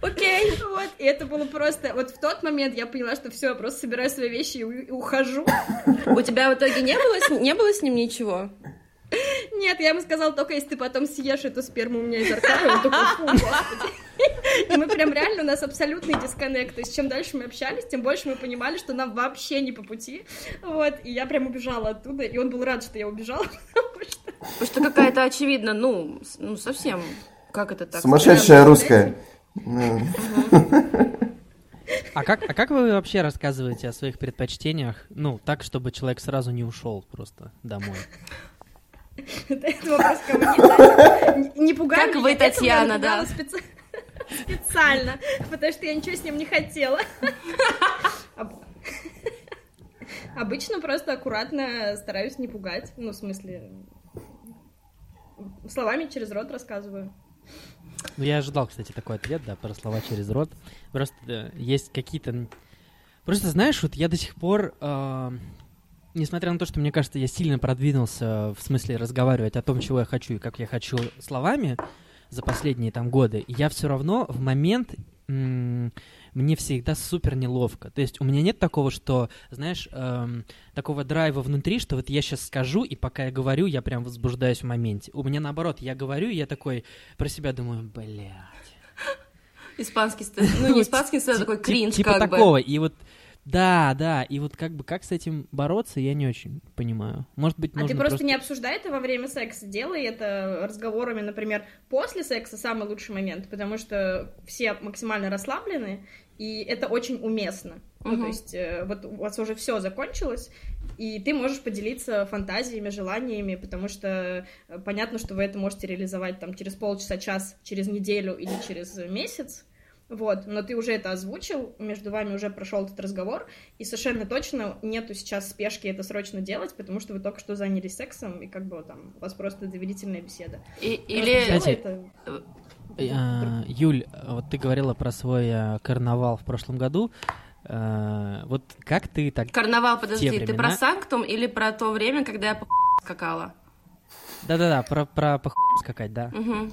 Окей, вот, и это было просто, вот в тот момент я поняла, что все, я просто собираю свои вещи и ухожу. У тебя в итоге не было, не было с ним ничего? Нет, я ему сказала, только если ты потом съешь эту сперму у меня изо рта, и он такой, фу, господи. И мы прям реально, у нас абсолютный дисконнект. То есть, чем дальше мы общались, тем больше мы понимали, что нам вообще не по пути. Вот, и я прям убежала оттуда, и он был рад, что я убежала, потому что... Потому что какая-то, очевидно, ну, ну, совсем Как это так? Сумасшедшая русская. А как, а как вы вообще рассказываете о своих предпочтениях, ну, так, чтобы человек сразу не ушел просто домой? Это вопрос ко мне? Не пугай Как вы, Татьяна, да. специ- Специально, потому что я ничего с ним не хотела. Об- Обычно просто аккуратно стараюсь не пугать. Ну, в смысле, словами через рот рассказываю. Ну, я ожидал, кстати, такой ответ, да, про слова через рот. Просто э, есть какие-то... Просто, знаешь, вот я до сих пор, э, несмотря на то, что, мне кажется, я сильно продвинулся в смысле разговаривать о том, чего я хочу и как я хочу словами за последние там годы, я все равно в момент мне всегда супер неловко. То есть у меня нет такого, что, знаешь, эм, такого драйва внутри, что вот я сейчас скажу, и пока я говорю, я прям возбуждаюсь в моменте. У меня наоборот, я говорю, и я такой про себя думаю, блядь. Испанский стыд. Ну, не испанский стыд, а такой кринж, Типа как бы. такого. И вот, да, да, и вот как бы как с этим бороться, я не очень понимаю. Может быть, А ты просто, не обсуждай это во время секса, делай это разговорами, например, после секса самый лучший момент, потому что все максимально расслаблены, и это очень уместно. Ну, Мгм. то есть, э, вот у вас уже все закончилось, и ты можешь поделиться фантазиями, желаниями, потому что э, понятно, что вы это можете реализовать там через полчаса, час, через неделю или через месяц. Вот, но ты уже это озвучил, между вами уже прошел этот разговор, и совершенно точно нету сейчас спешки это срочно делать, потому что вы только что занялись сексом, и как бы там у вас просто доверительная беседа. И- Или... Кстати, это. А, Юль, вот ты говорила про свой а, карнавал в прошлом году. А, Вот как ты так... Карнавал, подожди, ты про Санктум или про то время, когда я по скакала? Да-да-да, про, про похуй скакать, да. Мгм.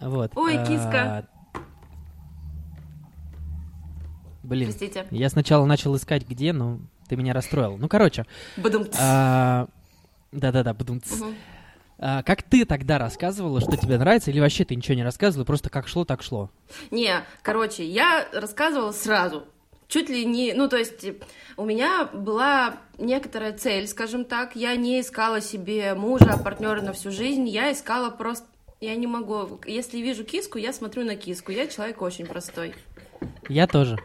Вот. Ой, а, киска. Блин, Простите. я сначала начал искать где, но ты меня расстроил. Ну, короче, Бадум. а, да-да-да, будем... Мгм. А, Как ты тогда рассказывала, что тебе нравится, или вообще ты ничего не рассказывала, просто как шло, так шло? Не, короче, я рассказывала сразу. Чуть ли не... Ну, то есть, у меня была некоторая цель, скажем так. Я не искала себе мужа, партнера на всю жизнь. Я искала просто... Я не могу... Если вижу киску, я смотрю на киску. Я человек очень простой. Я тоже.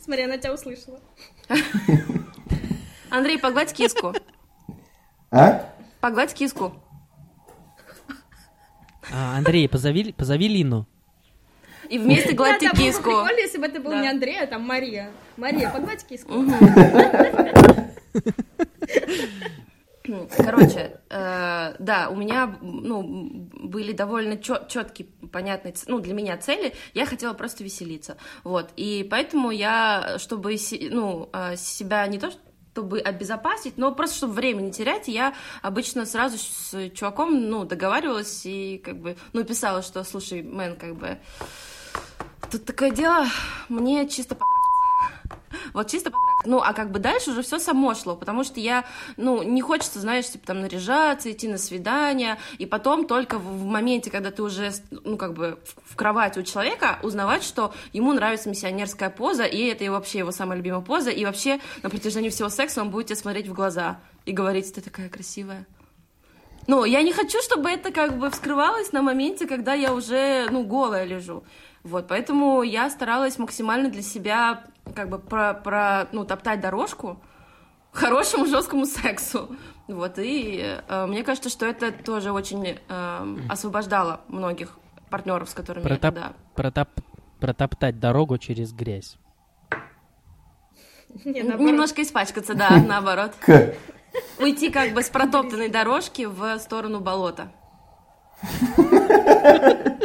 Смотри, она тебя услышала. Андрей, погладь киску. А? Погладь киску. А, Андрей, позови, позови Лину. И вместе гладьте Да, да, было бы киску. прикольно, если бы это был Да. не Андрей, а там Мария. Мария, погладь киску. Короче, э, да, у меня ну, были довольно четкие, понятные, ну, для меня цели. Я хотела просто веселиться. Вот. И поэтому я, чтобы ну, э, себя не то, чтобы обезопасить, но просто чтобы время не терять, я обычно сразу с чуваком, ну, договаривалась и как бы, ну, писала, что, слушай, мэн, как бы, тут такое дело, мне чисто по вот чисто потрахать. Ну, а как бы дальше уже все само шло, потому что я, ну, не хочется, знаешь, типа там наряжаться, идти на свидание, и потом только в, моменте, когда ты уже, ну, как бы в, в кровати у человека, узнавать, что ему нравится миссионерская поза, и это и вообще его самая любимая поза, и вообще на протяжении всего секса он будет тебе смотреть в глаза и говорить, ты такая красивая. Ну, я не хочу, чтобы это как бы вскрывалось на моменте, когда я уже, ну, голая лежу. Вот, поэтому я старалась максимально для себя как бы про, про ну, топтать дорожку хорошему жесткому сексу. Вот, и э, мне кажется, что это тоже очень э, освобождало многих партнеров, с которыми я Протоп- тогда... протоп- протоптать дорогу через грязь. Не, наоборот. Немножко испачкаться, да, наоборот. Уйти как бы с протоптанной дорожки в сторону болота.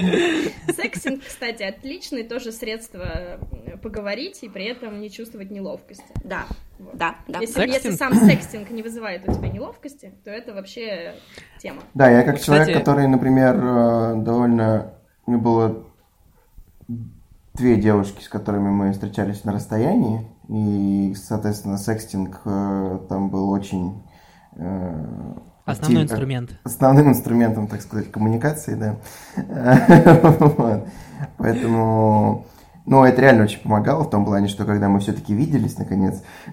Сексинг, кстати, отличный тоже средство э, поговорить и при этом не чувствовать неловкости. Да, Вот. да, да. Если, сам секстинг не вызывает у тебя неловкости, то это вообще тема. Да, я как человек, который, например, э, довольно... У меня было две девушки, с которыми мы встречались на расстоянии, и, соответственно, секстинг э, там был очень... э, Основной актив- инструмент. основным инструментом, так сказать, коммуникации, да. Поэтому, ну, это реально очень помогало в том плане, что когда мы все-таки виделись, наконец,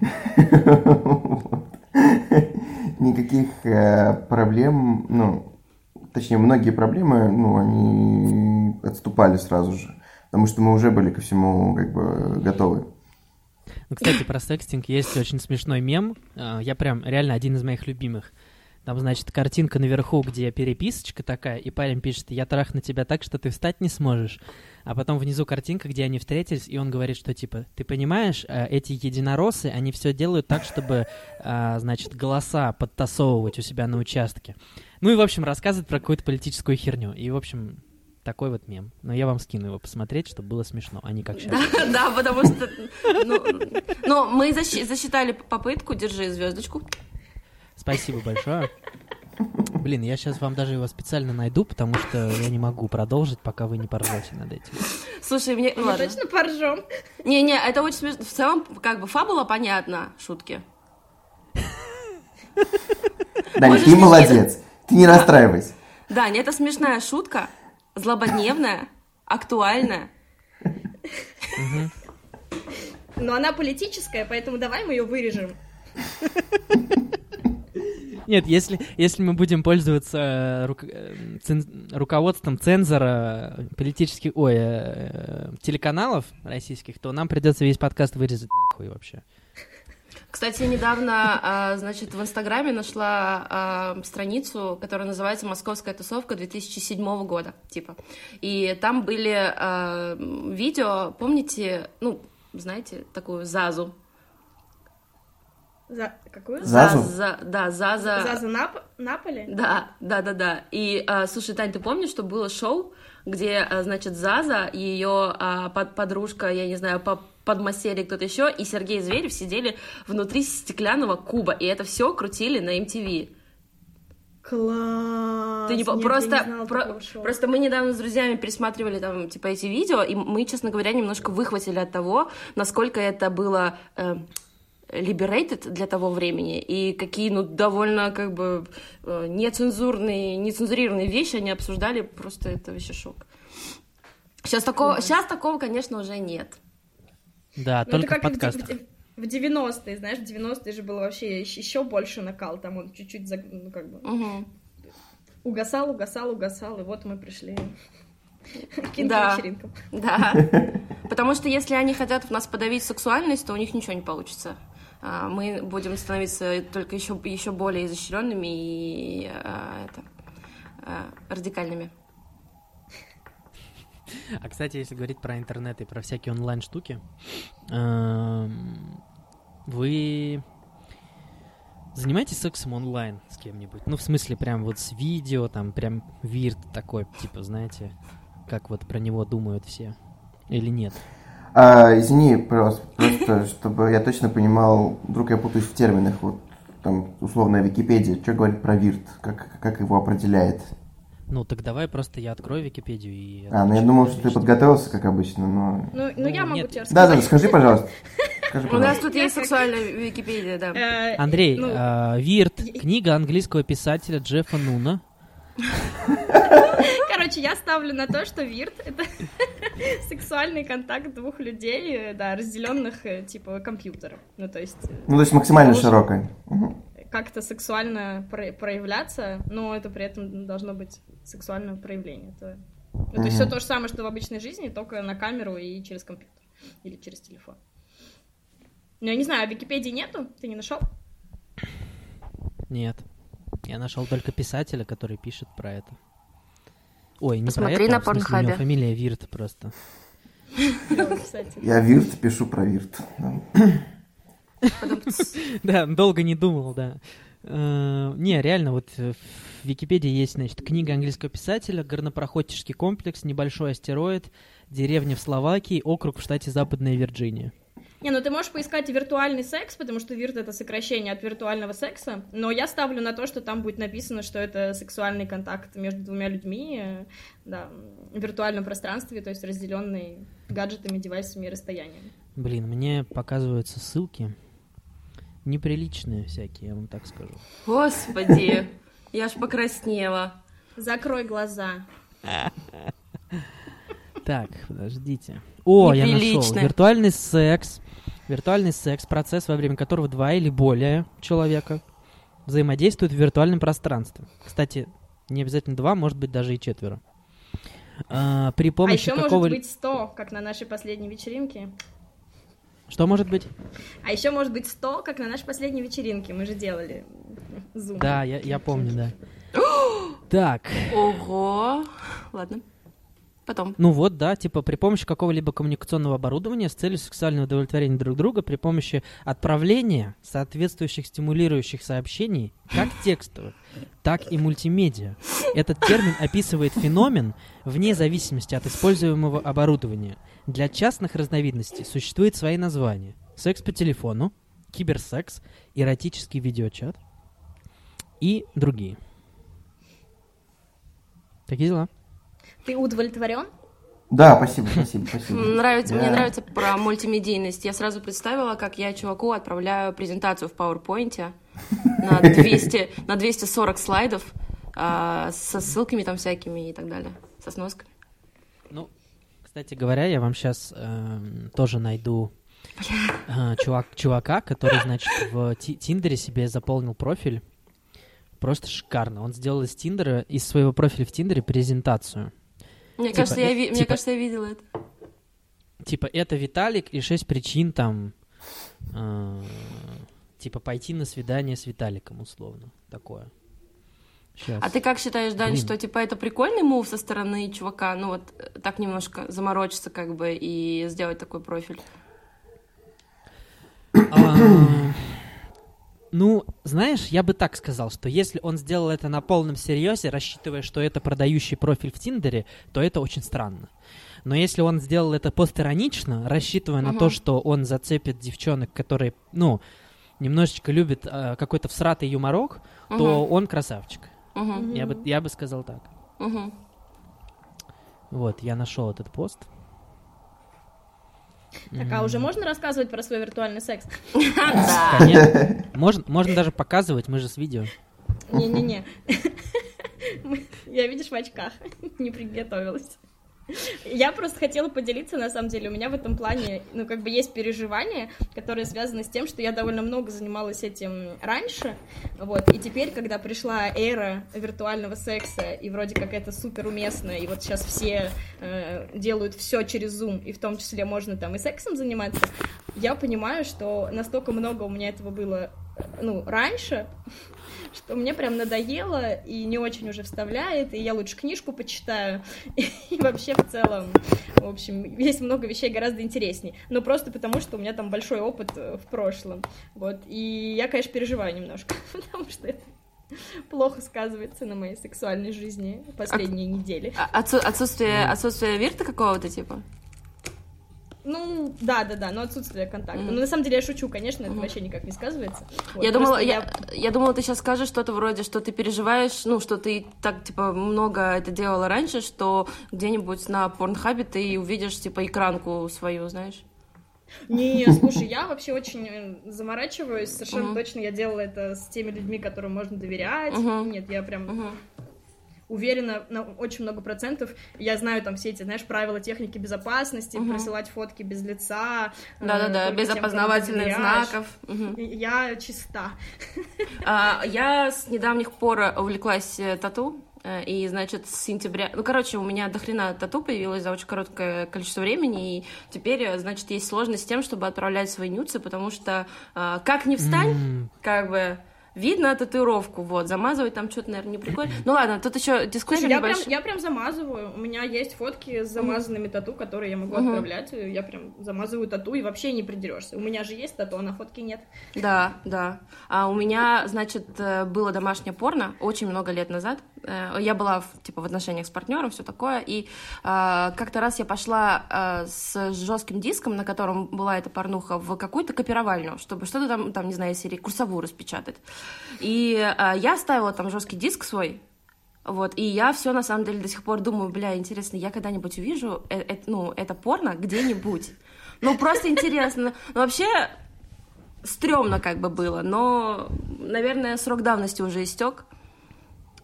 никаких э, проблем, ну, точнее, многие проблемы, ну, они отступали сразу же, потому что мы уже были ко всему как бы готовы. Ну, кстати, про секстинг есть очень смешной мем. А, Я прям реально один из моих любимых. Там, значит, картинка наверху, где переписочка такая, и парень пишет, я трахну тебя так, что ты встать не сможешь. А потом внизу картинка, где они встретились, и он говорит, что типа, ты понимаешь, э, эти единороссы, они все делают так, чтобы, а, значит, голоса подтасовывать у себя на участке. Ну и, в общем, рассказывает про какую-то политическую херню. И, в общем, такой вот мем. Но я вам скину его посмотреть, чтобы было смешно, а не как сейчас. Да, да, потому что... Ну, ну, мы засчитали попытку, держи звездочку. Спасибо большое. Блин, я сейчас вам даже его специально найду, потому что я не могу продолжить, пока вы не поржете над этим. Слушай, мне... Мы Ладно. точно поржем. Не-не, это очень смешно. В целом, как бы, фабула понятна, шутки. Даня, ты молодец. Ты не расстраивайся. Да, не, это смешная шутка, злободневная, актуальная. Но она политическая, поэтому давай мы ее вырежем. Нет, если, если мы будем пользоваться э, рук- э, цен- руководством цензора политических, ой, э, телеканалов российских, то нам придется весь подкаст вырезать нахуй вообще. Кстати, недавно, а, значит, в Инстаграме нашла а, страницу, которая называется «Московская тусовка 2007 года», типа. И там были а, видео, помните, ну, знаете, такую Зазу? За... Какую? Зазу? Заза, да, Заза. Заза Нап... Наполи? Да, да, да, да. И, а, слушай, Тань, ты помнишь, что было шоу, где, а, значит, Заза и ее а, под- подружка, я не знаю, по подмастерье кто-то еще, и Сергей Зверев сидели внутри стеклянного куба, и это все крутили на MTV. Класс! Ты не, Нет, я просто, не знала про- шоу. просто мы недавно с друзьями пересматривали там типа эти видео, и мы, честно говоря, немножко выхватили от того, насколько это было э, liberated для того времени, и какие, ну, довольно, как бы, э, нецензурные, нецензурированные вещи они обсуждали, просто это вообще шок. Сейчас такого, сейчас такого, конечно, уже нет. Да, Ну, это только в подкастах. в, в 90-е, знаешь, в 90-е же было вообще еще, больше накал, там он чуть-чуть, заг- ну, как бы, Мгм. угасал, угасал, угасал, и вот мы пришли к Да. Да. Потому что если они хотят в нас подавить сексуальность, то у них ничего не получится. А, Мы будем становиться только еще, еще более изощренными и а, это, а, радикальными. А, кстати, если говорить про интернет и про всякие онлайн-штуки, эм, вы занимаетесь сексом онлайн с кем-нибудь? Ну, в смысле, прям вот с видео, там, прям вирт такой, типа, знаете, как вот про него думают все? Или нет? А, извини, просто, просто, чтобы я точно понимал, вдруг я путаюсь в терминах, вот там условная Википедия, что говорит про вирт, как, как его определяет? Ну, так давай просто я открою Википедию и... А, ну я думал, что ты подготовился, как обычно, но... Ну, ну, Ну, я могу нет. тебе Да, рассказать. да, скажи, пожалуйста. Скажи, У нас пожалуйста. тут есть сексуальная Википедия, да. Андрей, ну, а, Вирт, книга английского писателя Джеффа Нуна. Короче, я ставлю на то, что вирт — это сексуальный контакт двух людей, да, разделенных э, типа компьютером. Ну, то есть э, Ну, то есть максимально. Мгм. как-то сексуально про- проявляться, но это при этом должно быть сексуальное проявление. То, ну, есть все то же самое, что в обычной жизни, только на камеру и через компьютер или через телефон. Ну, я не знаю, а Википедии нету? Ты не нашел? Нет. Я нашел только писателя, который пишет про это. Ой, не Посмотри про это, на а в смысле, у него Порнхабе. фамилия Вирт просто. Я вирт пишу про вирт. да. Долго не думал, да. Э, Не, реально, вот в Википедии есть, значит, книга английского писателя, горнопроходческий комплекс, небольшой астероид, деревня в Словакии, округ в штате Западная Вирджиния. Не, ну ты можешь поискать виртуальный секс, потому что вирт это сокращение от виртуального секса, но я ставлю на то, что там будет написано, что это сексуальный контакт между двумя людьми, э, да, в виртуальном пространстве, то есть разделенный гаджетами, девайсами и расстояниями. Блин, мне показываются ссылки неприличные всякие, я вам так скажу. Господи, я аж покраснела. Закрой глаза. Так, подождите. О, я нашел. Виртуальный секс. Виртуальный секс, процесс, во время которого два или более человека взаимодействуют в виртуальном пространстве. Кстати, Не обязательно два, может быть, даже и четверо. А, при А помощи еще какого... может быть 100, как на нашей последней вечеринке. Что может быть? А еще может быть 100, как на нашей последней вечеринке. Мы же делали зум. Да, я, я помню, да. Так, Ого. Ладно. Потом. ну вот, да, типа при помощи какого-либо коммуникационного оборудования с целью сексуального удовлетворения друг друга, при помощи отправления соответствующих стимулирующих сообщений, как текстовых, так и мультимедиа. Этот термин описывает феномен вне зависимости от используемого оборудования. Для частных разновидностей существуют свои названия. Секс по телефону, киберсекс, эротический видеочат и другие. Такие дела. Ты удовлетворен? Да, спасибо, спасибо, спасибо. Нравится, мне Я- нравится про мультимедийность. Я сразу представила, как я чуваку отправляю презентацию в PowerPoint на 200, на 240 слайдов а, со ссылками там всякими и так далее, со сносками. Ну, кстати говоря, я вам сейчас тоже найду э, чувак, чувака, который, значит, в Ти- Тиндере себе заполнил профиль. Просто шикарно. Он сделал из Тиндера, из своего профиля в Тиндере презентацию. Мне Типа, кажется, я ви- мне типа- кажется, я видела это. Типа, это Виталик и шесть причин там, э, типа, пойти на свидание с Виталиком, условно. Такое. Сейчас. А ты как считаешь, Дань, Блин. что типа это прикольный мув со стороны чувака, ну вот э, так немножко заморочиться как бы и сделать такой профиль? Ну, знаешь, я бы так сказал, что если он сделал это на полном серьезе, рассчитывая, что это продающий профиль в Тиндере, то это очень странно. Но если он сделал это постиронично, рассчитывая на то, что он зацепит девчонок, которые, ну, немножечко любят э, какой-то всратый юморок, то он красавчик. Мгм. Я бы, я бы сказал так. Мгм. Вот, я нашел этот пост. Так, а уже можно рассказывать про свой виртуальный секс? Да. Можно, можно даже показывать, мы же с видео. Не-не-не. Я, видишь, в очках. Не приготовилась. Я просто хотела поделиться, на самом деле, у меня в этом плане, ну, как бы есть переживания, которые связаны с тем, что я довольно много занималась этим раньше, вот, и теперь, когда пришла эра виртуального секса, и вроде как это супер уместно, и вот сейчас все э, делают все через Zoom, и в том числе можно там и сексом заниматься, я понимаю, что настолько много у меня этого было, э, ну, раньше, что мне прям надоело и не очень уже вставляет, и я лучше книжку почитаю, и вообще в целом, в общем, есть много вещей гораздо интересней, но просто потому, что у меня там большой опыт э, в прошлом, вот, и я, конечно, переживаю немножко, потому что это плохо сказывается на моей сексуальной жизни последние недели. А- отсу- Отсутствие, отсутствие вирта какого-то типа? Ну, да, да, да, но отсутствие контакта. Мгм. Ну, на самом деле, я шучу, конечно, это Мгм. вообще никак не сказывается. Вот, я думала, просто я, я думала, ты сейчас скажешь что-то вроде, что ты переживаешь, ну, что ты так, типа, много это делала раньше, что где-нибудь на порнхабе ты увидишь, типа, экранку свою, знаешь? Не, слушай, я вообще очень э, заморачиваюсь. Совершенно Мгм. точно я делала это с теми людьми, которым можно доверять. Мгм. Нет, я прям Мгм. Уверена на очень много процентов. Я знаю там все эти, знаешь, правила техники безопасности, Мгм. присылать фотки без лица. э, Да-да-да, без тем, опознавательных знаков. И Я чиста. А, Я с недавних пор увлеклась э, тату, э, и, значит, с сентября... Ну, короче, у меня дохрена тату появилось за очень короткое количество времени, и теперь, э, значит, есть сложность с тем, чтобы отправлять свои нюцы, потому что а, как ни встань, М, как бы видно татуировку, вот, замазывать там что-то, наверное, не прикольно. Ну ладно, тут еще дискуссия Слушай, я прям, небольшая. я прям замазываю. У меня есть фотки с замазанными тату, которые я могу Мгм. отправлять. Я прям замазываю тату и вообще не придерешься. У меня же есть тату, а на фотке нет. Да, да. А у меня, значит, э, было домашнее порно очень много лет назад. Э, Я была в, типа в отношениях с партнером, все такое. И а, как-то раз я пошла с жестким диском, на котором была эта порнуха, в какую-то копировальню, чтобы что-то там, там, не знаю, серии курсовую распечатать. И а, я ставила там жесткий диск свой. Вот, и я все на самом деле до сих пор думаю, бля, интересно, я когда-нибудь увижу, э- э- ну, это порно где-нибудь. Ну, просто интересно. Ну, вообще, стрёмно как бы было, но, наверное, срок давности уже истек.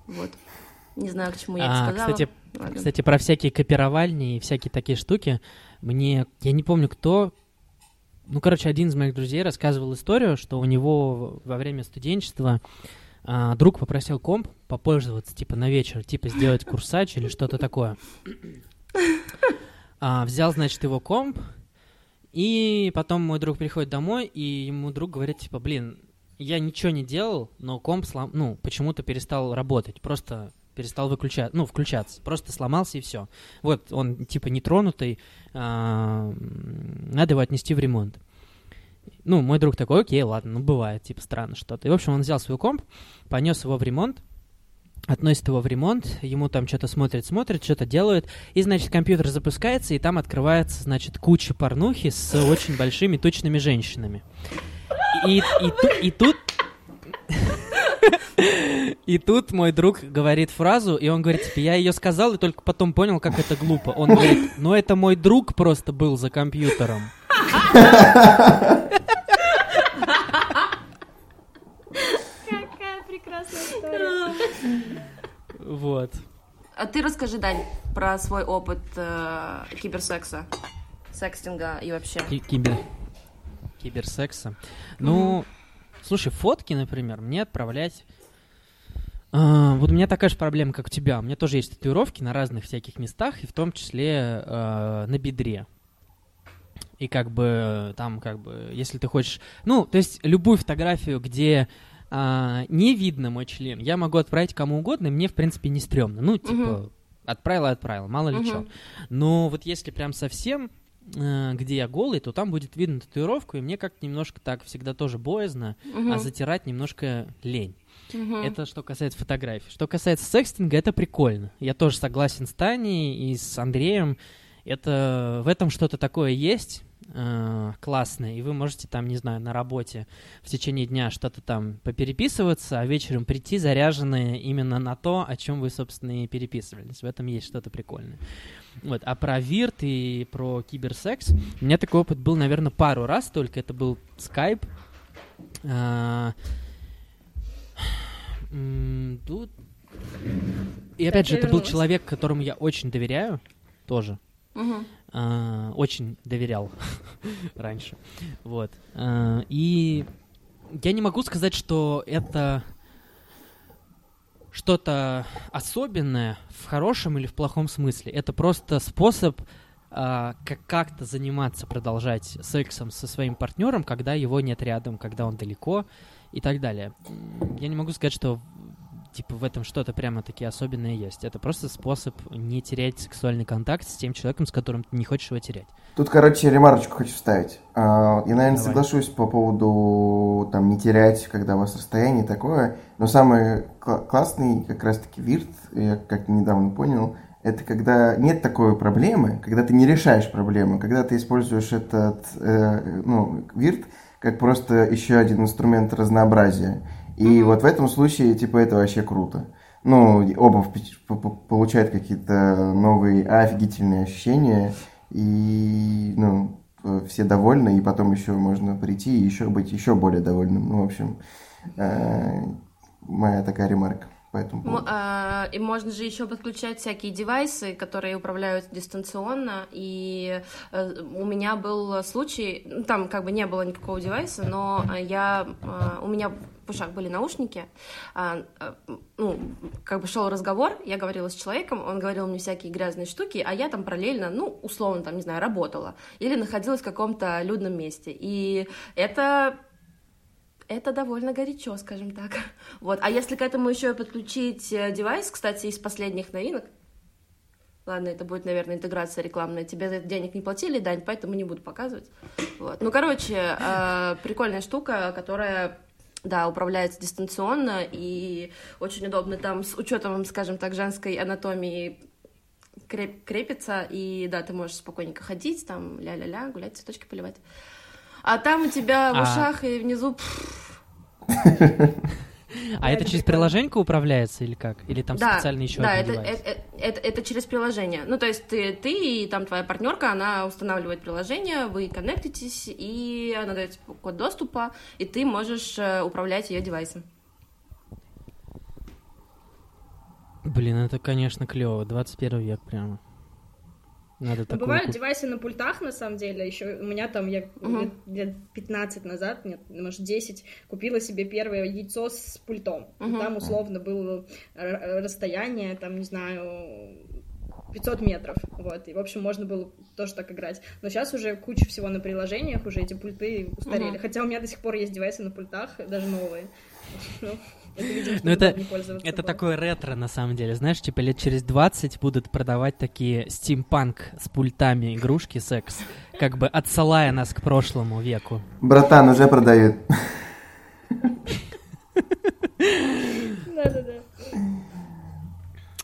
Вот. Не знаю, к чему я это А, сказала. кстати, Ладно. Кстати, про всякие копировальни и всякие такие штуки, мне, я не помню кто, ну, короче, один из моих друзей рассказывал историю, что у него во время студенчества А, друг попросил комп попользоваться, типа, на вечер, типа, сделать курсач или что-то такое. А, взял, значит, его комп, и потом мой друг приходит домой, и ему друг говорит, типа, блин, я ничего не делал, но комп слом... ну, почему-то перестал работать, просто перестал выключать, ну, включаться, просто сломался и все. Вот, он, типа, нетронутый, а, надо его отнести в ремонт. Ну, мой друг такой, окей, ладно, ну, бывает, типа, странно что-то. И, в общем, он взял свой комп, понес его в ремонт, относит его в ремонт, ему там что-то смотрит, смотрит, что-то делают, и, значит, компьютер запускается, и там открывается, значит, куча порнухи с очень большими точными женщинами. И, и, и, и тут... И тут мой друг говорит фразу, и он говорит, типа, я ее сказал, и только потом понял, как это глупо. Он говорит, ну это мой друг просто был за компьютером. Какая прекрасная история. Вот. А ты расскажи, Дань, про свой опыт э, киберсекса, секстинга и вообще. Ки- Кибер... Киберсекса. Ну, слушай, фотки, например, мне отправлять... А, вот у меня такая же проблема, как у тебя. У меня тоже есть татуировки на разных всяких местах, и в том числе э, на бедре. И как бы там, как бы, если ты хочешь... Ну, то есть любую фотографию, где а, не видно мой член, я могу отправить кому угодно, и мне, в принципе, не стрёмно. Ну, типа, Мгм. отправила, отправила, мало ли Мгм. что. Но вот если прям совсем, где я голый, то там будет видно татуировку, и мне как-то немножко так всегда тоже боязно, Мгм. а затирать немножко лень. Мгм. Это что касается фотографий. Что касается секстинга, это прикольно. Я тоже согласен с Таней и с Андреем. Это в этом что-то такое есть э, классное, и вы можете там, не знаю, на работе в течение дня что-то там попереписываться, а вечером прийти заряженные именно на то, о чем вы, собственно, и переписывались. В этом есть что-то прикольное. Вот. А про вирт и про киберсекс, у меня такой опыт был, наверное, пару раз только. Это был скайп. М, Тут... И опять же, это был человек, которому я очень доверяю, тоже. А, очень доверял раньше. Вот. А, и я не могу сказать, что это что-то особенное в хорошем или в плохом смысле. Это просто способ а, как- как-то заниматься, продолжать сексом со своим партнером, когда его нет рядом, когда он далеко и так далее. Я не могу сказать, что типа в этом что-то прямо таки особенное есть. Это просто способ не терять сексуальный контакт с тем человеком, с которым ты не хочешь его терять. Тут, короче, ремарочку хочу вставить. А, Я, наверное, Давай. соглашусь по поводу там не терять, когда у вас расстояние такое. Но самый кла- классный как раз-таки вирт, я как недавно понял, это когда нет такой проблемы, когда ты не решаешь проблему, когда ты используешь этот э, ну, вирт как просто еще один инструмент разнообразия. И вот в этом случае, типа, это вообще круто. Ну, оба получают какие-то новые офигительные ощущения, и, ну, э, все довольны, и потом еще можно прийти и еще быть еще более довольным. Ну, в общем, э, моя такая ремарка по этому М- а, И можно же еще подключать всякие девайсы, которые управляют дистанционно. И э, у меня был случай, ну, там как бы не было никакого девайса, но э, я, э, у меня в ушах были наушники, а, э, ну, как бы шел разговор, я говорила с человеком, он говорил мне всякие грязные штуки, а я там параллельно, ну, условно, там, не знаю, работала или находилась в каком-то людном месте. И это это довольно горячо, скажем так. Вот. А если к этому еще подключить э, девайс, кстати, из последних новинок, ладно, это будет, наверное, интеграция рекламная, тебе за это денег не платили, Дань, поэтому не буду показывать. Вот. Ну, короче, э, прикольная штука, которая да, управляется дистанционно и очень удобно там с учетом, скажем так, женской анатомии креп- крепится, и да, ты можешь спокойненько ходить, там ля-ля-ля, гулять, цветочки поливать. А там у тебя в А- ушах и внизу А это через приложеньку управляется или как? Или там да, специальный еще да, это, девайс? это, через приложение. Ну, то есть ты, и там твоя партнерка, она устанавливает приложение, вы коннектитесь, и она дает код доступа, и ты можешь э, управлять ее девайсом. Блин, это, конечно, клево. 21 век прямо. Надо Ну, такую Бывают девайсы на пультах, на самом деле. Еще у меня там, я Мгм. лет, лет 15 назад, нет, может, 10, купила себе первое яйцо с пультом. Мгм. Там условно было расстояние, там, не знаю, 500 метров, вот, и, в общем, можно было тоже так играть. Но сейчас уже куча всего на приложениях, уже эти пульты устарели. Мгм. Хотя у меня до сих пор есть девайсы на пультах, даже новые. Ну, это, это- такое ретро, на самом деле. Знаешь, типа лет через 20 будут продавать такие стимпанк с пультами игрушки секс, как бы отсылая нас к прошлому веку. Братан, уже продают. Да-да-да.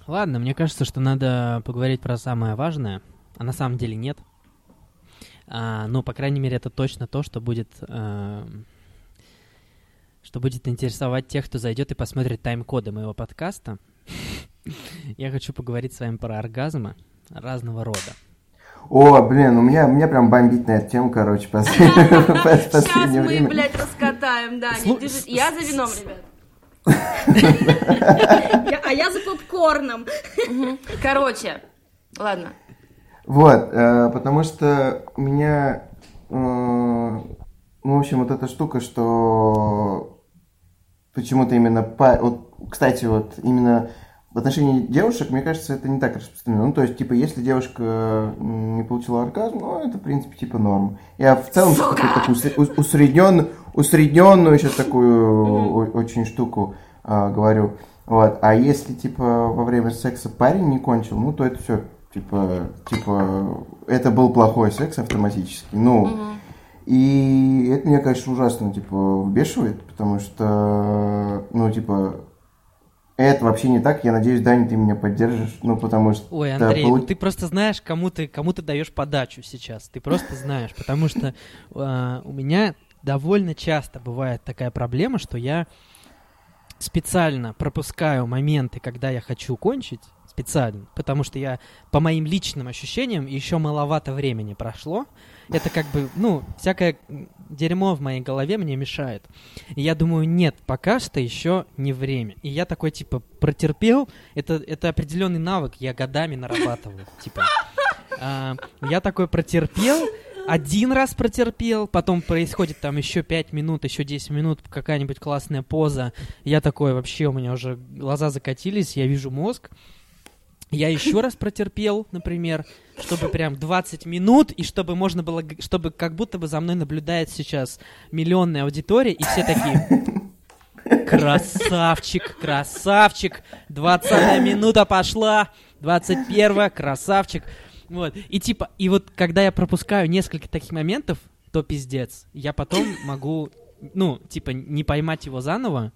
Ладно, мне кажется, что надо поговорить про самое важное, а на самом деле нет. А, ну, по крайней мере, это точно то, что будет, э, что будет интересовать тех, кто зайдет и посмотрит тайм-коды моего подкаста. Я хочу поговорить с вами про оргазмы разного рода. О, блин, у меня, у меня прям бомбит на эту тему, короче, Сейчас мы, блядь, раскатаем, да, не Я за вином, ребят. А я за попкорном. Короче, ладно. Вот, э, потому что у меня, э, ну, в общем, вот эта штука, что почему-то именно, по, вот, кстати, вот именно в отношении девушек, мне кажется, это не так распространено. Ну, то есть, типа, если девушка не получила оргазм, ну, это, в принципе, типа норм. Я в целом такую усре- ус- усреднен- усредненную сейчас такую очень штуку а, говорю. Вот. А если, типа, во время секса парень не кончил, ну, то это все, типа, типа, это был плохой секс автоматически. Ну, Мгм. И это меня, конечно, ужасно, типа, выбешивает, потому что, ну, типа, это вообще не так. Я надеюсь, Даня, ты меня поддержишь, ну, потому что... Ой, Андрей, полу- ну ты просто знаешь, кому ты, кому ты даешь подачу сейчас. Ты просто знаешь, потому что э, у меня довольно часто бывает такая проблема, что я специально пропускаю моменты, когда я хочу кончить, специально, потому что я, по моим личным ощущениям, еще маловато времени прошло. Это как бы, ну, всякое дерьмо в моей голове мне мешает. И я думаю, нет, пока что еще не время. И я такой, типа, протерпел. Это, это определенный навык, я годами нарабатываю. Типа, а, я такой протерпел, один раз протерпел, потом происходит там еще 5 минут, еще 10 минут, какая-нибудь классная поза. Я такой, вообще, у меня уже глаза закатились, я вижу мозг. Я еще раз протерпел, например, чтобы прям 20 минут, и чтобы можно было, чтобы как будто бы за мной наблюдает сейчас миллионная аудитория, и все такие, красавчик, красавчик, 20 минута пошла, 21 красавчик. Вот, и типа, и вот когда я пропускаю несколько таких моментов, то пиздец. Я потом могу, ну, типа, не поймать его заново,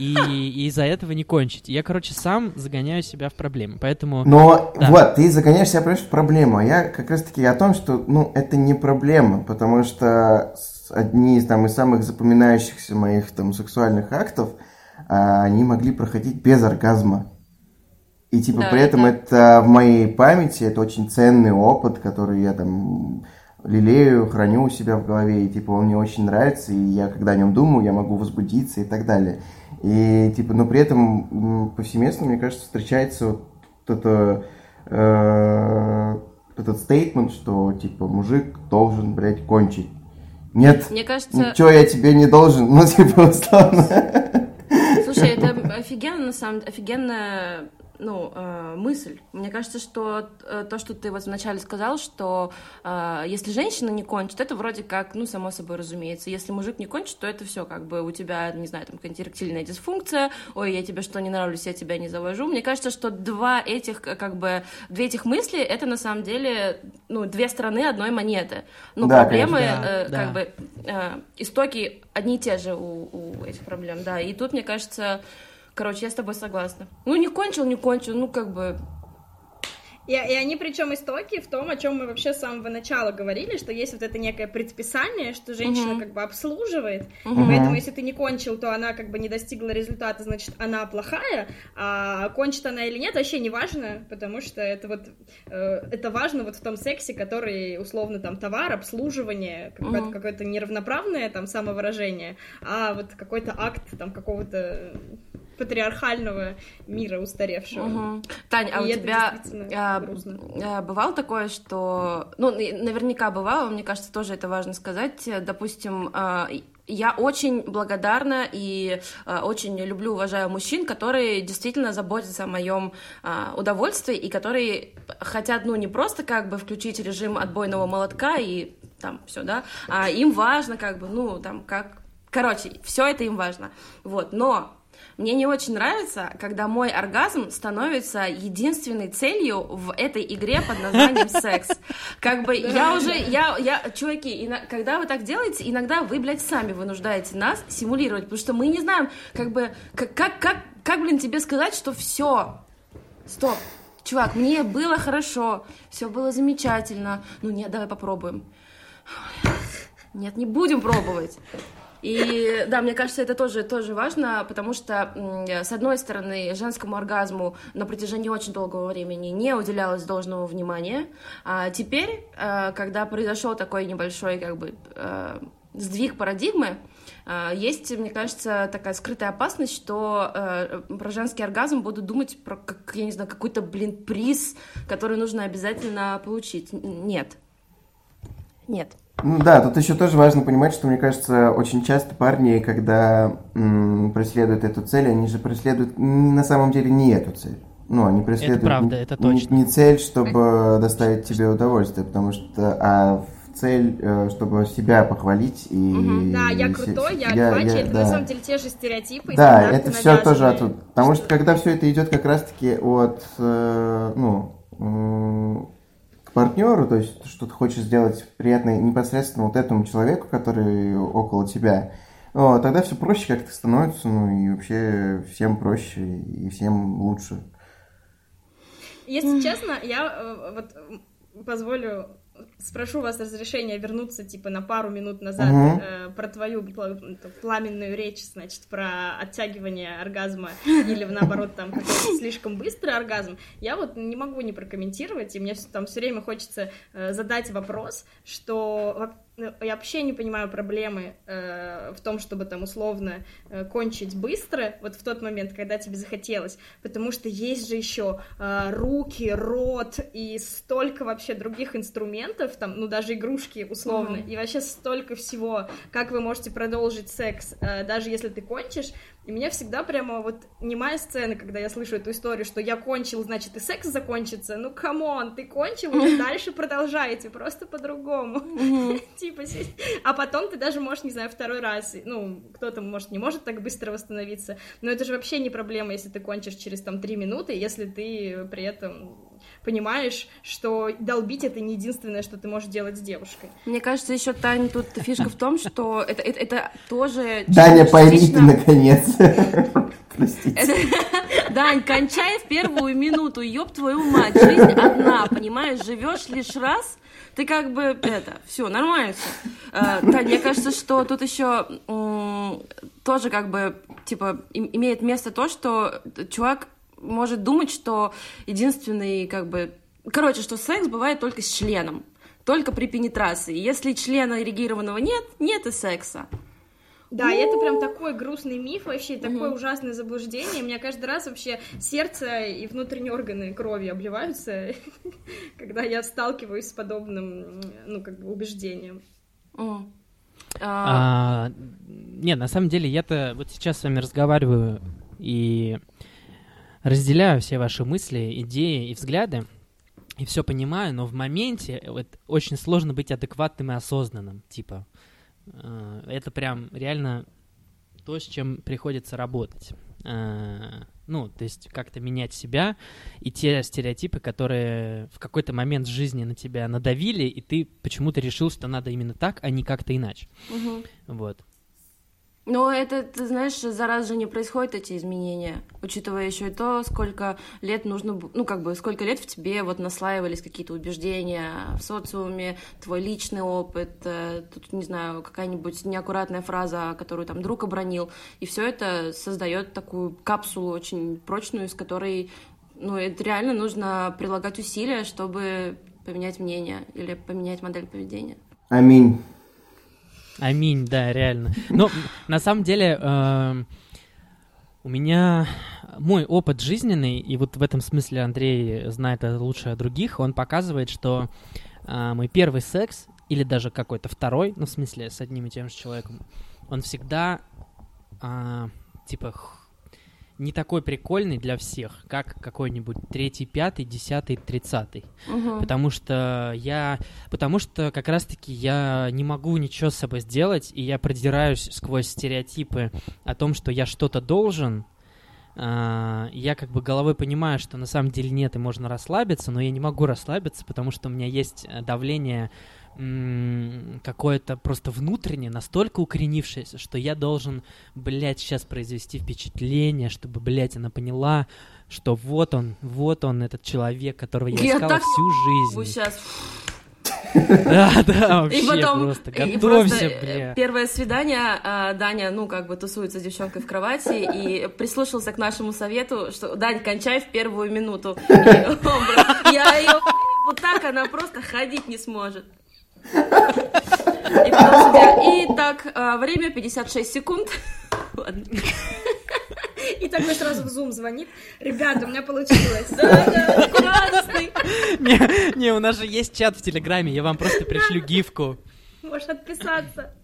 и, и из-за этого не кончить. Я, короче, сам загоняю себя в проблемы. Поэтому... Но Да. вот, ты загоняешь себя, понимаешь, в проблему. А я как раз-таки о том, что, ну, это не проблема, потому что одни из, там, из самых запоминающихся моих, там, сексуальных актов, а, они могли проходить без оргазма. И, типа, Да, при этом это- это в моей памяти, это очень ценный опыт, который я, там, лелею, храню у себя в голове, и, типа, он мне очень нравится, и я, когда о нем думаю, я могу возбудиться и так далее. И, типа, но при этом повсеместно, мне кажется, встречается вот это, э, этот стейтмент, что, типа, мужик должен, блядь, кончить. Нет, Мне кажется, ничего я тебе не должен, ну, типа, условно. Слушай, это офигенно, на самом деле, офигенная ну, э, мысль. Мне кажется, что э, то, что ты вот вначале сказал, что э, если женщина не кончит, это вроде как, ну, само собой разумеется. Если мужик не кончит, то это все как бы у тебя, не знаю, там какая-нибудь эректильная дисфункция, ой, я тебе что, не нравлюсь, я тебя не завожу. Мне кажется, что два этих, э, как бы, две этих мысли, это на самом деле, ну, две стороны одной монеты. Ну, Да, проблемы, конечно. э, Да, как да. бы, э, истоки одни и те же у, у этих проблем, да. И тут, мне кажется, короче, я с тобой согласна. Ну, не кончил, не кончил, ну, как бы... И, и они причем истоки в том, о чем мы вообще с самого начала говорили, что есть вот это некое предписание, что женщина Мгм. как бы обслуживает, и поэтому если ты не кончил, то она как бы не достигла результата, значит, она плохая, а кончит она или нет, вообще не важно, потому что это вот, э, это важно вот в том сексе, который условно там товар, обслуживание, какое-то, Мгм. какое-то неравноправное там самовыражение, а вот какой-то акт там какого-то патриархального мира устаревшего. Угу. Тань, а И у тебя а, а, бывало такое, что... Ну, наверняка бывало, мне кажется, тоже это важно сказать. Допустим, а, я очень благодарна и а, очень люблю, уважаю мужчин, которые действительно заботятся о моем а, удовольствии и которые хотят, ну, не просто как бы включить режим отбойного молотка и там все, да, а им важно как бы, ну, там, как... Короче, все это им важно. Вот, но мне не очень нравится, когда мой оргазм становится единственной целью в этой игре под названием секс. Как бы я уже, я, я, чуваки, когда вы так делаете, иногда вы, блядь, сами вынуждаете нас симулировать, потому что мы не знаем, как бы, как, как, как, как блин, тебе сказать, что все, стоп, чувак, мне было хорошо, все было замечательно, ну нет, давай попробуем. Нет, не будем пробовать. И да, мне кажется, это тоже, тоже важно, потому что, м, с одной стороны, женскому оргазму на протяжении очень долгого времени не уделялось должного внимания, а теперь, э, когда произошел такой небольшой, как бы, э, сдвиг парадигмы, э, есть, мне кажется, такая скрытая опасность, что э, про женский оргазм будут думать про, как, я не знаю, какой-то, блин, приз, который нужно обязательно получить. Нет. Нет. Ну да, тут еще тоже важно понимать, что, мне кажется, очень часто парни, когда м, преследуют эту цель, они же преследуют на самом деле не эту цель. Ну, они преследуют правда, не- это точно. Не, цель, чтобы доставить тебе удовольствие, потому что, а цель, э, чтобы себя похвалить и... Мгм. Да, я крутой, се- я альфачи, это да. на самом деле те же стереотипы. и Да, это все тоже оттуда. Потому что когда все это идет как раз-таки от, э, ну, партнеру, то есть что ты хочешь сделать приятно непосредственно вот этому человеку, который около тебя, о, тогда все проще как-то становится, ну и вообще всем проще и всем лучше. Если честно, я э, вот позволю, спрошу вас разрешения вернуться типа на пару минут назад Мгм. э, про твою пламенную речь, значит, про оттягивание оргазма или наоборот там какой-то слишком быстрый оргазм. Я вот не могу не прокомментировать, и мне там все время хочется э, задать вопрос, что ну, я вообще не понимаю проблемы э, в том, чтобы там условно э, кончить быстро, вот в тот момент, когда тебе захотелось, потому что есть же еще э, руки, рот и столько вообще других инструментов, там, ну даже игрушки условно, Мгм. и вообще столько всего, как вы можете продолжить секс, э, даже если ты кончишь. И меня всегда прямо вот немая сцена, когда я слышу эту историю, что я кончил, значит и секс закончится. Ну come on, ты кончил, и дальше продолжайте, просто по-другому. Типа, си- а потом ты даже можешь, не знаю, второй раз, ну, кто-то, может, не может так быстро восстановиться, но это же вообще не проблема, если ты кончишь через, там, три минуты, если ты при этом понимаешь, что долбить это не единственное, что ты можешь делать с девушкой. Мне кажется, еще, Тань, тут фишка в том, что это, это, это тоже... Даня, частично- пойми ты наконец. Простите. Дань, кончай в первую минуту, ёб твою мать, жизнь одна, понимаешь, живешь лишь раз, ты как бы, это, все, нормально все. Тань, мне кажется, что тут еще тоже как бы, типа, им- имеет место то, что чувак может думать, что единственный, как бы, короче, что секс бывает только с членом, только при пенетрации. Если члена эрегированного нет, нет и секса. Да, и это прям такой грустный миф вообще, такое ужасное заблуждение. У меня каждый раз вообще сердце и внутренние органы крови обливаются, когда я сталкиваюсь с подобным, ну, как бы, убеждением. М. А, А, нет, на самом деле я-то вот сейчас с вами разговариваю и разделяю все ваши мысли, идеи и взгляды, и все понимаю, но в моменте вот, очень сложно быть адекватным и осознанным, типа. Э, Это прям реально то, с чем приходится работать. Э, Ну, то есть как-то менять себя и те стереотипы, которые в какой-то момент жизни на тебя надавили, и ты почему-то решил, что надо именно так, а не как-то иначе. мгм. Вот. Но это, ты знаешь, за раз же не происходят эти изменения, учитывая еще и то, сколько лет нужно, ну, как бы, сколько лет в тебе вот наслаивались какие-то убеждения в социуме, твой личный опыт, э, тут, не знаю, какая-нибудь неаккуратная фраза, которую там друг обронил, и все это создает такую капсулу очень прочную, из которой, ну, это реально нужно прилагать усилия, чтобы поменять мнение или поменять модель поведения. Аминь. Аминь, да, реально. Но на самом деле, эм, У меня мой опыт жизненный, и вот в этом смысле Андрей знает это лучше других, он показывает, что а, мой первый секс, или даже какой-то второй, ну, в смысле, с одним и тем же человеком, он всегда, а, типа, не такой прикольный для всех, как какой-нибудь третий, пятый, десятый, тридцатый. Мгм. Потому что я... Потому что как раз-таки я не могу ничего с собой сделать, и я продираюсь сквозь стереотипы о том, что я что-то должен. А, Я как бы головой понимаю, что на самом деле нет, и можно расслабиться, но я не могу расслабиться, потому что у меня есть э, давление какое-то просто внутреннее, настолько укоренившееся, что я должен, блядь, сейчас произвести впечатление, чтобы, блядь, она поняла, что вот он, вот он, этот человек, которого я, Я искала так всю жизнь. сейчас. Да, да, вообще И потом, просто и готовься, просто, э, бля. первое свидание, а, Даня, ну, как бы тусуется с девчонкой в кровати и прислушался к нашему совету, что, Дань, кончай в первую минуту. И, я ее вот так, она просто ходить не сможет. Итак, а, время 56 секунд. Ладно. И такой сразу в Zoom звонит. Ребята, у меня получилось. Да-да, классный. Не, не, у нас же есть чат в Телеграме, я вам просто пришлю гифку. Можешь отписаться.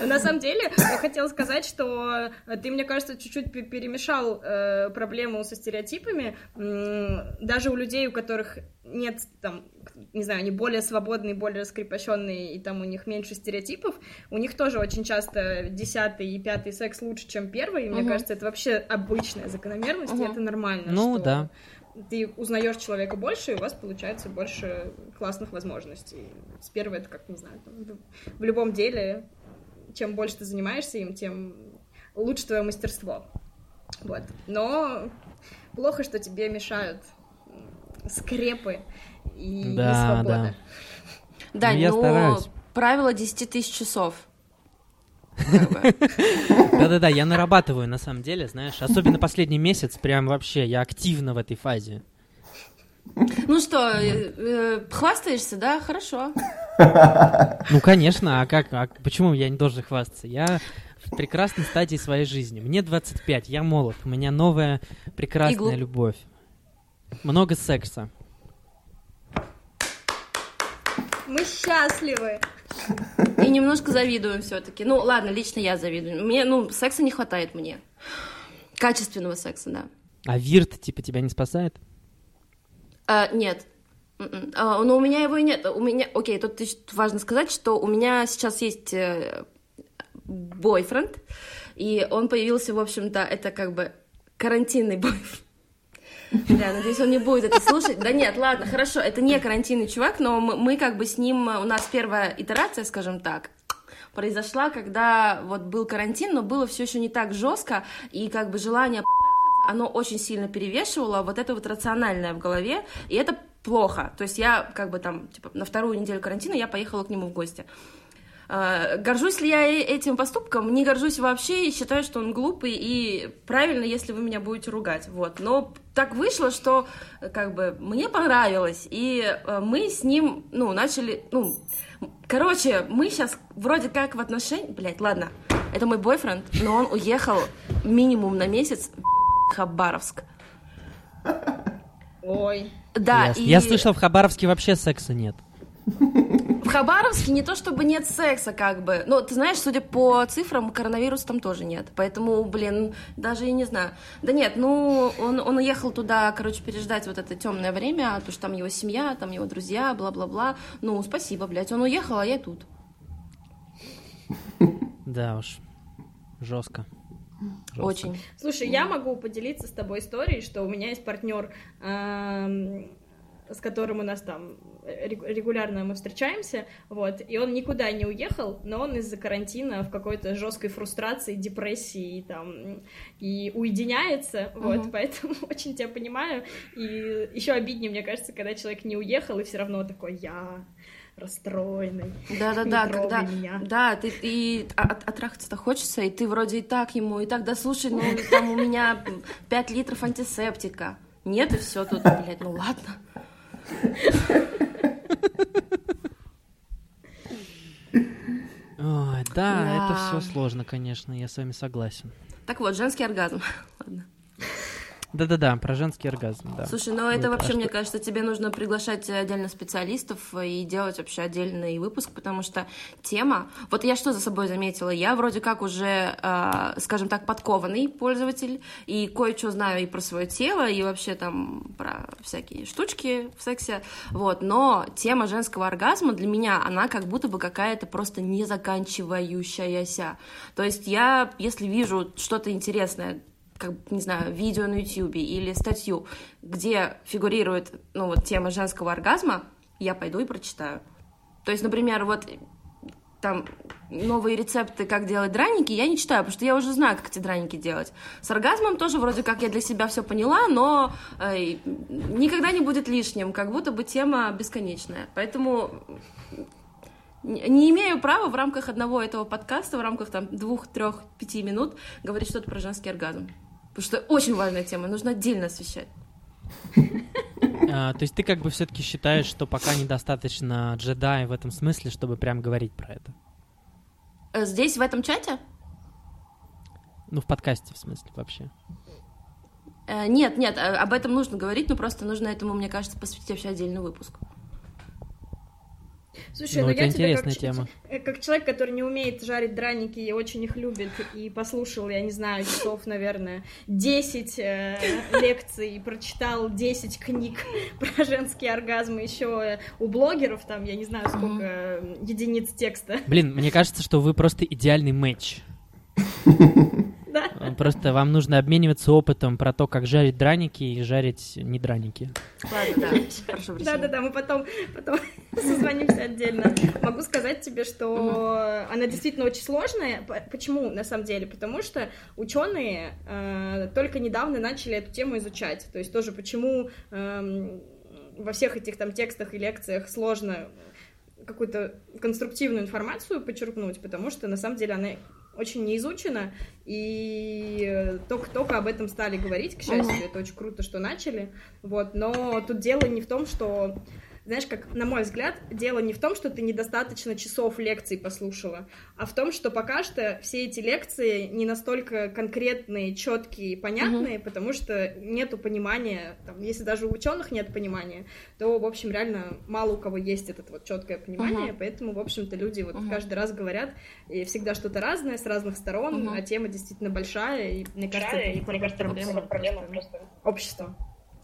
На самом деле, я хотела сказать, что ты, мне кажется, чуть-чуть пе- перемешал э, проблему со стереотипами. Даже у людей, у которых нет, там, не знаю, они более свободные, более раскрепощенные, и там у них меньше стереотипов, у них тоже очень часто десятый и пятый секс лучше, чем первый. И мне Мгм. кажется, это вообще обычная закономерность, и Мгм. это нормально. Ну, что да. Ты узнаешь человека больше, и у вас получается больше классных возможностей. С первого это как, не знаю, там, в- любом деле, чем больше ты занимаешься им, тем лучше твое мастерство. Вот. Но плохо, что тебе мешают скрепы и Да, несвобода. Дань, я ну, стараюсь. правило 10 тысяч часов. Да-да-да, я нарабатываю, на самом деле, знаешь. Особенно последний месяц, прям вообще, я активно в этой фазе. Ну что, э, э, хвастаешься, да? Хорошо. Ну, конечно, а как, а почему я не должен хвастаться? Я в прекрасной стадии своей жизни. Мне 25, я молод, у меня новая прекрасная Иглу. любовь. Много секса. Мы счастливы. И немножко завидуем все-таки. Ну, ладно, лично я завидую. Мне, ну, секса не хватает мне. Качественного секса, да. А Вирт, типа, тебя не спасает? А, нет. М-м. А, но у меня его и нет. У меня, окей, тут важно сказать, что у меня сейчас есть э, бойфренд, и он появился, в общем-то, это как бы карантинный бойфренд. Бля, надеюсь, он не будет это слушать. Да нет, ладно, хорошо, это не карантинный чувак, но мы, мы как бы с ним, у нас первая итерация, скажем так, произошла, когда вот был карантин, но было все еще не так жестко, и как бы желание оно очень сильно перевешивало вот это вот рациональное в голове, и это плохо. То есть я как бы там, типа, на вторую неделю карантина я поехала к нему в гости. А, Горжусь ли я э- этим поступком? Не горжусь вообще и считаю, что он глупый и правильно, если вы меня будете ругать. Вот. Но так вышло, что э, как бы мне понравилось, и э, мы с ним, ну, начали, ну, короче, мы сейчас вроде как в отношениях, блять, ладно, это мой бойфренд, но он уехал минимум на месяц в Хабаровск. Ой. Да, Ясно. и Я слышал, в Хабаровске вообще секса нет. в Хабаровске не то чтобы нет секса, как бы. Но ты знаешь, судя по цифрам, коронавирус там тоже нет. Поэтому, блин, даже я не знаю. Да нет, ну, он, он уехал туда, короче, переждать вот это темное время, потому что там его семья, там его друзья, бла-бла-бла. Ну, спасибо, блядь, он уехал, а я тут. Да уж. Жестко. Жестко. Очень. Слушай, я могу поделиться с тобой историей, что у меня есть партнер, эм, с которым у нас там регу- регулярно мы встречаемся, вот, и он никуда не уехал, но он из-за карантина в какой-то жесткой фрустрации, депрессии там и уединяется, вот, Мгм. поэтому очень тебя понимаю, и еще обиднее, мне кажется, когда человек не уехал и все равно такой я расстроенный. Да-да-да, Не когда... трогай меня. Да, ты, и от, отрахаться-то хочется, и ты вроде и так ему, и так, да слушай, ну, там у меня 5 литров антисептика. Нет, и все тут, блядь, ну ладно. Ой, да, Да. это все сложно, конечно, я с вами согласен. Так вот, женский оргазм. Ладно. Да-да-да, про женский оргазм, да. Слушай, ну это вообще, мне кажется, тебе нужно приглашать отдельно специалистов и делать вообще отдельный выпуск, потому что тема... Вот я что за собой заметила? Я вроде как уже, э, скажем так, подкованный пользователь, и кое-что знаю и про свое тело, и вообще там про всякие штучки в сексе, вот, но тема женского оргазма для меня, она как будто бы какая-то просто незаканчивающаяся. То есть я, если вижу что-то интересное, как, не знаю, видео на YouTube или статью, где фигурирует, ну, вот тема женского оргазма, я пойду и прочитаю. То есть, например, вот там новые рецепты, как делать драники, я не читаю, потому что я уже знаю, как эти драники делать. С оргазмом тоже вроде как я для себя все поняла, но э, никогда не будет лишним, как будто бы тема бесконечная. Поэтому не имею права в рамках одного этого подкаста, в рамках там двух, трех, пяти минут говорить что-то про женский оргазм. Потому что очень важная тема, нужно отдельно освещать. А, то есть ты как бы все-таки считаешь, что пока недостаточно джедай в этом смысле, чтобы прям говорить про это? Э, здесь, в этом чате? Ну, в подкасте, в смысле, вообще. Э, нет, нет, э, об этом нужно говорить, но просто нужно этому, мне кажется, посвятить вообще отдельный выпуск. Слушай, ну, ну я тебе как, тема. Э, как человек, который не умеет жарить драники и очень их любит, и послушал, я не знаю, часов, наверное, 10 э, лекций, и прочитал 10 книг про женские оргазмы еще у блогеров, там, я не знаю, сколько э, единиц текста. Блин, мне кажется, что вы просто идеальный матч. Просто вам нужно обмениваться опытом про то, как жарить драники и жарить не драники. Ладно, да, хорошо, Да-да-да, мы потом, потом созвонимся отдельно. Могу сказать тебе, что она действительно очень сложная. Почему, на самом деле? Потому что ученые э, только недавно начали эту тему изучать. То есть тоже почему э, во всех этих там текстах и лекциях сложно какую-то конструктивную информацию подчеркнуть, потому что на самом деле она очень не изучена, и только-только об этом стали говорить, к счастью, это очень круто, что начали, вот, но тут дело не в том, что знаешь, как, на мой взгляд, дело не в том, что ты недостаточно часов лекций послушала, а в том, что пока что все эти лекции не настолько конкретные, четкие и понятные, mm-hmm. потому что нету понимания, там, если даже у ученых нет понимания, то, в общем, реально мало у кого есть это вот четкое понимание, mm-hmm. поэтому, в общем-то, люди вот mm-hmm. каждый раз говорят, и всегда что-то разное, с разных сторон, mm-hmm. а тема действительно большая, и мне кажется, это не только проблема, проблема просто общества.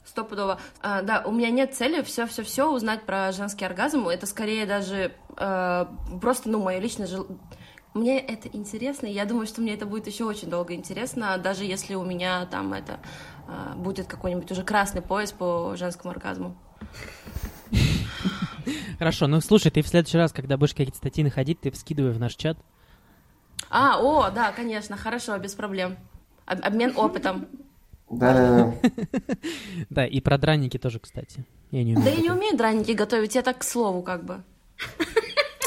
Стопудово. А, да, у меня нет цели все-все-все узнать про женский оргазм. Это скорее даже э, просто, ну, мое личное желание. Мне это интересно, и я думаю, что мне это будет еще очень долго интересно, даже если у меня там это э, будет какой-нибудь уже красный пояс по женскому оргазму. Хорошо, ну слушай, ты в следующий раз, когда будешь какие-то статьи находить, ты вскидывай в наш чат. А, о, да, конечно, хорошо, без проблем. Обмен опытом. Да. Да, и про драники тоже, кстати. Я не умею. Да я не умею драники готовить, я так к слову как бы.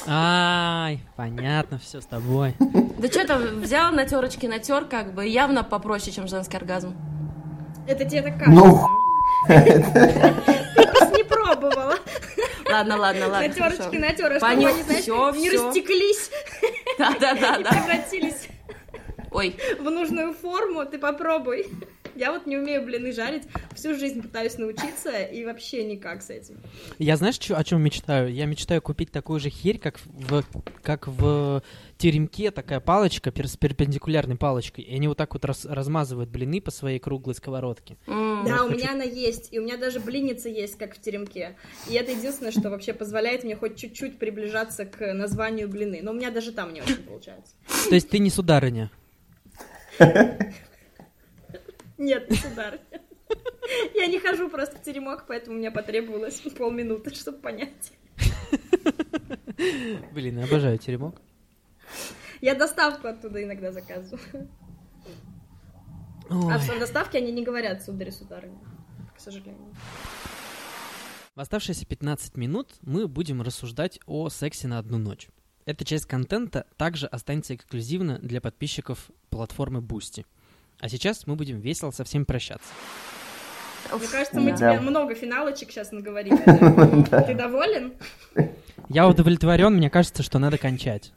Ай, понятно, все с тобой. Да что там, взял на терочке натер, как бы, явно попроще, чем женский оргазм. Это тебе так кажется. Ну, ты просто не пробовала. Ладно, ладно, ладно. На терочке натер, чтобы они, знаешь, не растеклись. Да-да-да. И превратились Ой. в нужную форму, ты попробуй. Я вот не умею блины жарить, всю жизнь пытаюсь научиться, и вообще никак с этим. Я знаешь, чё, о чем мечтаю? Я мечтаю купить такую же херь, как в, как в теремке, такая палочка с перпендикулярной палочкой, и они вот так вот раз, размазывают блины по своей круглой сковородке. Mm. Да, у меня она есть, и у меня даже блинница есть, как в теремке. И это единственное, что вообще позволяет мне хоть чуть-чуть приближаться к названию блины. Но у меня даже там не очень получается. То есть ты не сударыня? Нет, сударь. Я не хожу просто в теремок, поэтому мне потребовалось полминуты, чтобы понять. Блин, я обожаю теремок. Я доставку оттуда иногда заказываю. Ой. А в доставке они не говорят сударь, сударыня, к сожалению. В оставшиеся 15 минут мы будем рассуждать о сексе на одну ночь. Эта часть контента также останется эксклюзивно для подписчиков платформы Boosty. А сейчас мы будем весело со всеми прощаться. Мне кажется, мы тебе много финалочек сейчас наговорили. Ты доволен? Я удовлетворен, мне кажется, что надо кончать.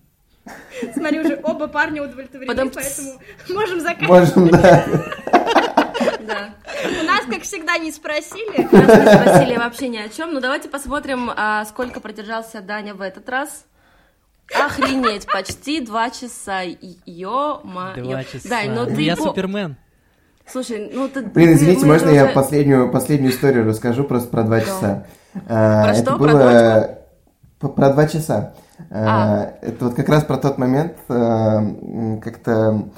Смотри, уже оба парня удовлетворены, поэтому можем заканчивать. Можем, да. Да. У нас, как всегда, не спросили. Нас не спросили вообще ни о чем. Ну, давайте посмотрим, а, сколько продержался Даня в этот раз. Охренеть, почти два часа. Ё-моё. Два часа. Дань, ну Ну, ты... я по- Супермен. Слушай, ну ты... Блин, извините, можно я последнюю, последнюю историю расскажу просто про два часа? А, Про это что? Про было п- про два часа. А. А, Это вот как раз про тот момент, м, как-то,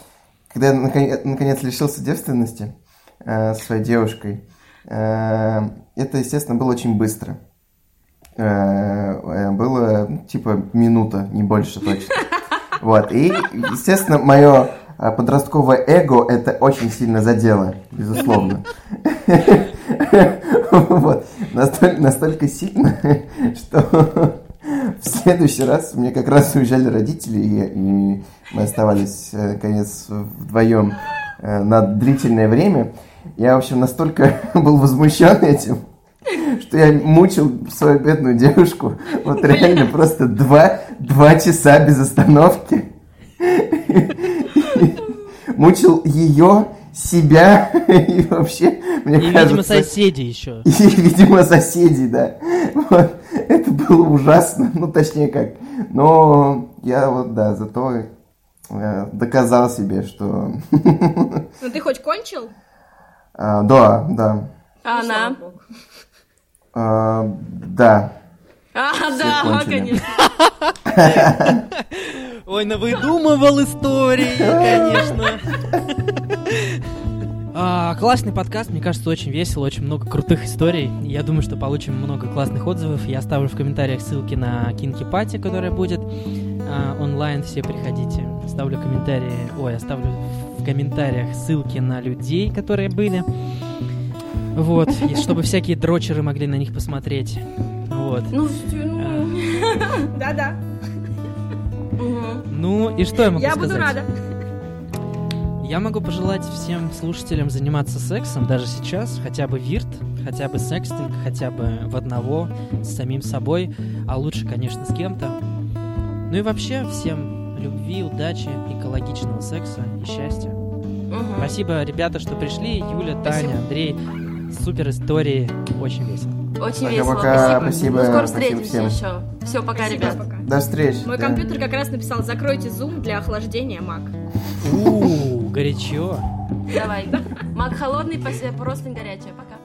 когда я наконец, наконец лишился девственности со своей девушкой. Это, естественно, было очень быстро. А, Было, ну, типа, минута, не больше точно. Вот, и, естественно, мое а, подростковое эго это очень сильно задело, безусловно. Вот, настолько, сильно, что в следующий раз мне как раз уезжали родители, и, мы оставались, э, наконец, вдвоем э, на длительное время. Я, в общем, настолько был возмущен этим, что я мучил свою бедную девушку вот реально просто два, два часа без остановки. Мучил ее, себя и вообще, мне И, кажется... видимо, соседи еще. И, видимо, соседей, да. Вот. Это было ужасно. Ну, точнее как. Но я вот, да, зато э, доказал себе, что... Ну ты хоть кончил? А, Да, да. А слава она? А, Да. А, да, кончили. конечно. Ой, навыдумывал истории, конечно. А, классный подкаст, мне кажется, очень весело, очень много крутых историй. Я думаю, что получим много классных отзывов. Я оставлю в комментариях ссылки на Кинки Пати, которая будет а, онлайн. Все приходите. Ставлю комментарии. Ой, оставлю в комментариях ссылки на людей, которые были. Вот, и чтобы всякие дрочеры могли на них посмотреть. Вот. Ну, ну, Да-да. мгм. Ну и что я могу Я сказать? буду рада. Я могу пожелать всем слушателям заниматься сексом даже сейчас, хотя бы вирт, хотя бы секстинг, хотя бы в одного, с самим собой, а лучше, конечно, с кем-то. Ну и вообще всем любви, удачи, экологичного секса и счастья. Мгм. Спасибо, ребята, что пришли. Юля, Спасибо. Таня, Андрей. Супер истории. Очень весело. Очень Пока-пока, весело, спасибо. спасибо, Ну, скоро спасибо встретимся всем. еще. Все, пока, Спасибо, ребят. пока. До встречи. Мой да. компьютер как раз написал, закройте зум для охлаждения Mac. У, горячо. Давай. Мак холодный, просто горячая. Пока.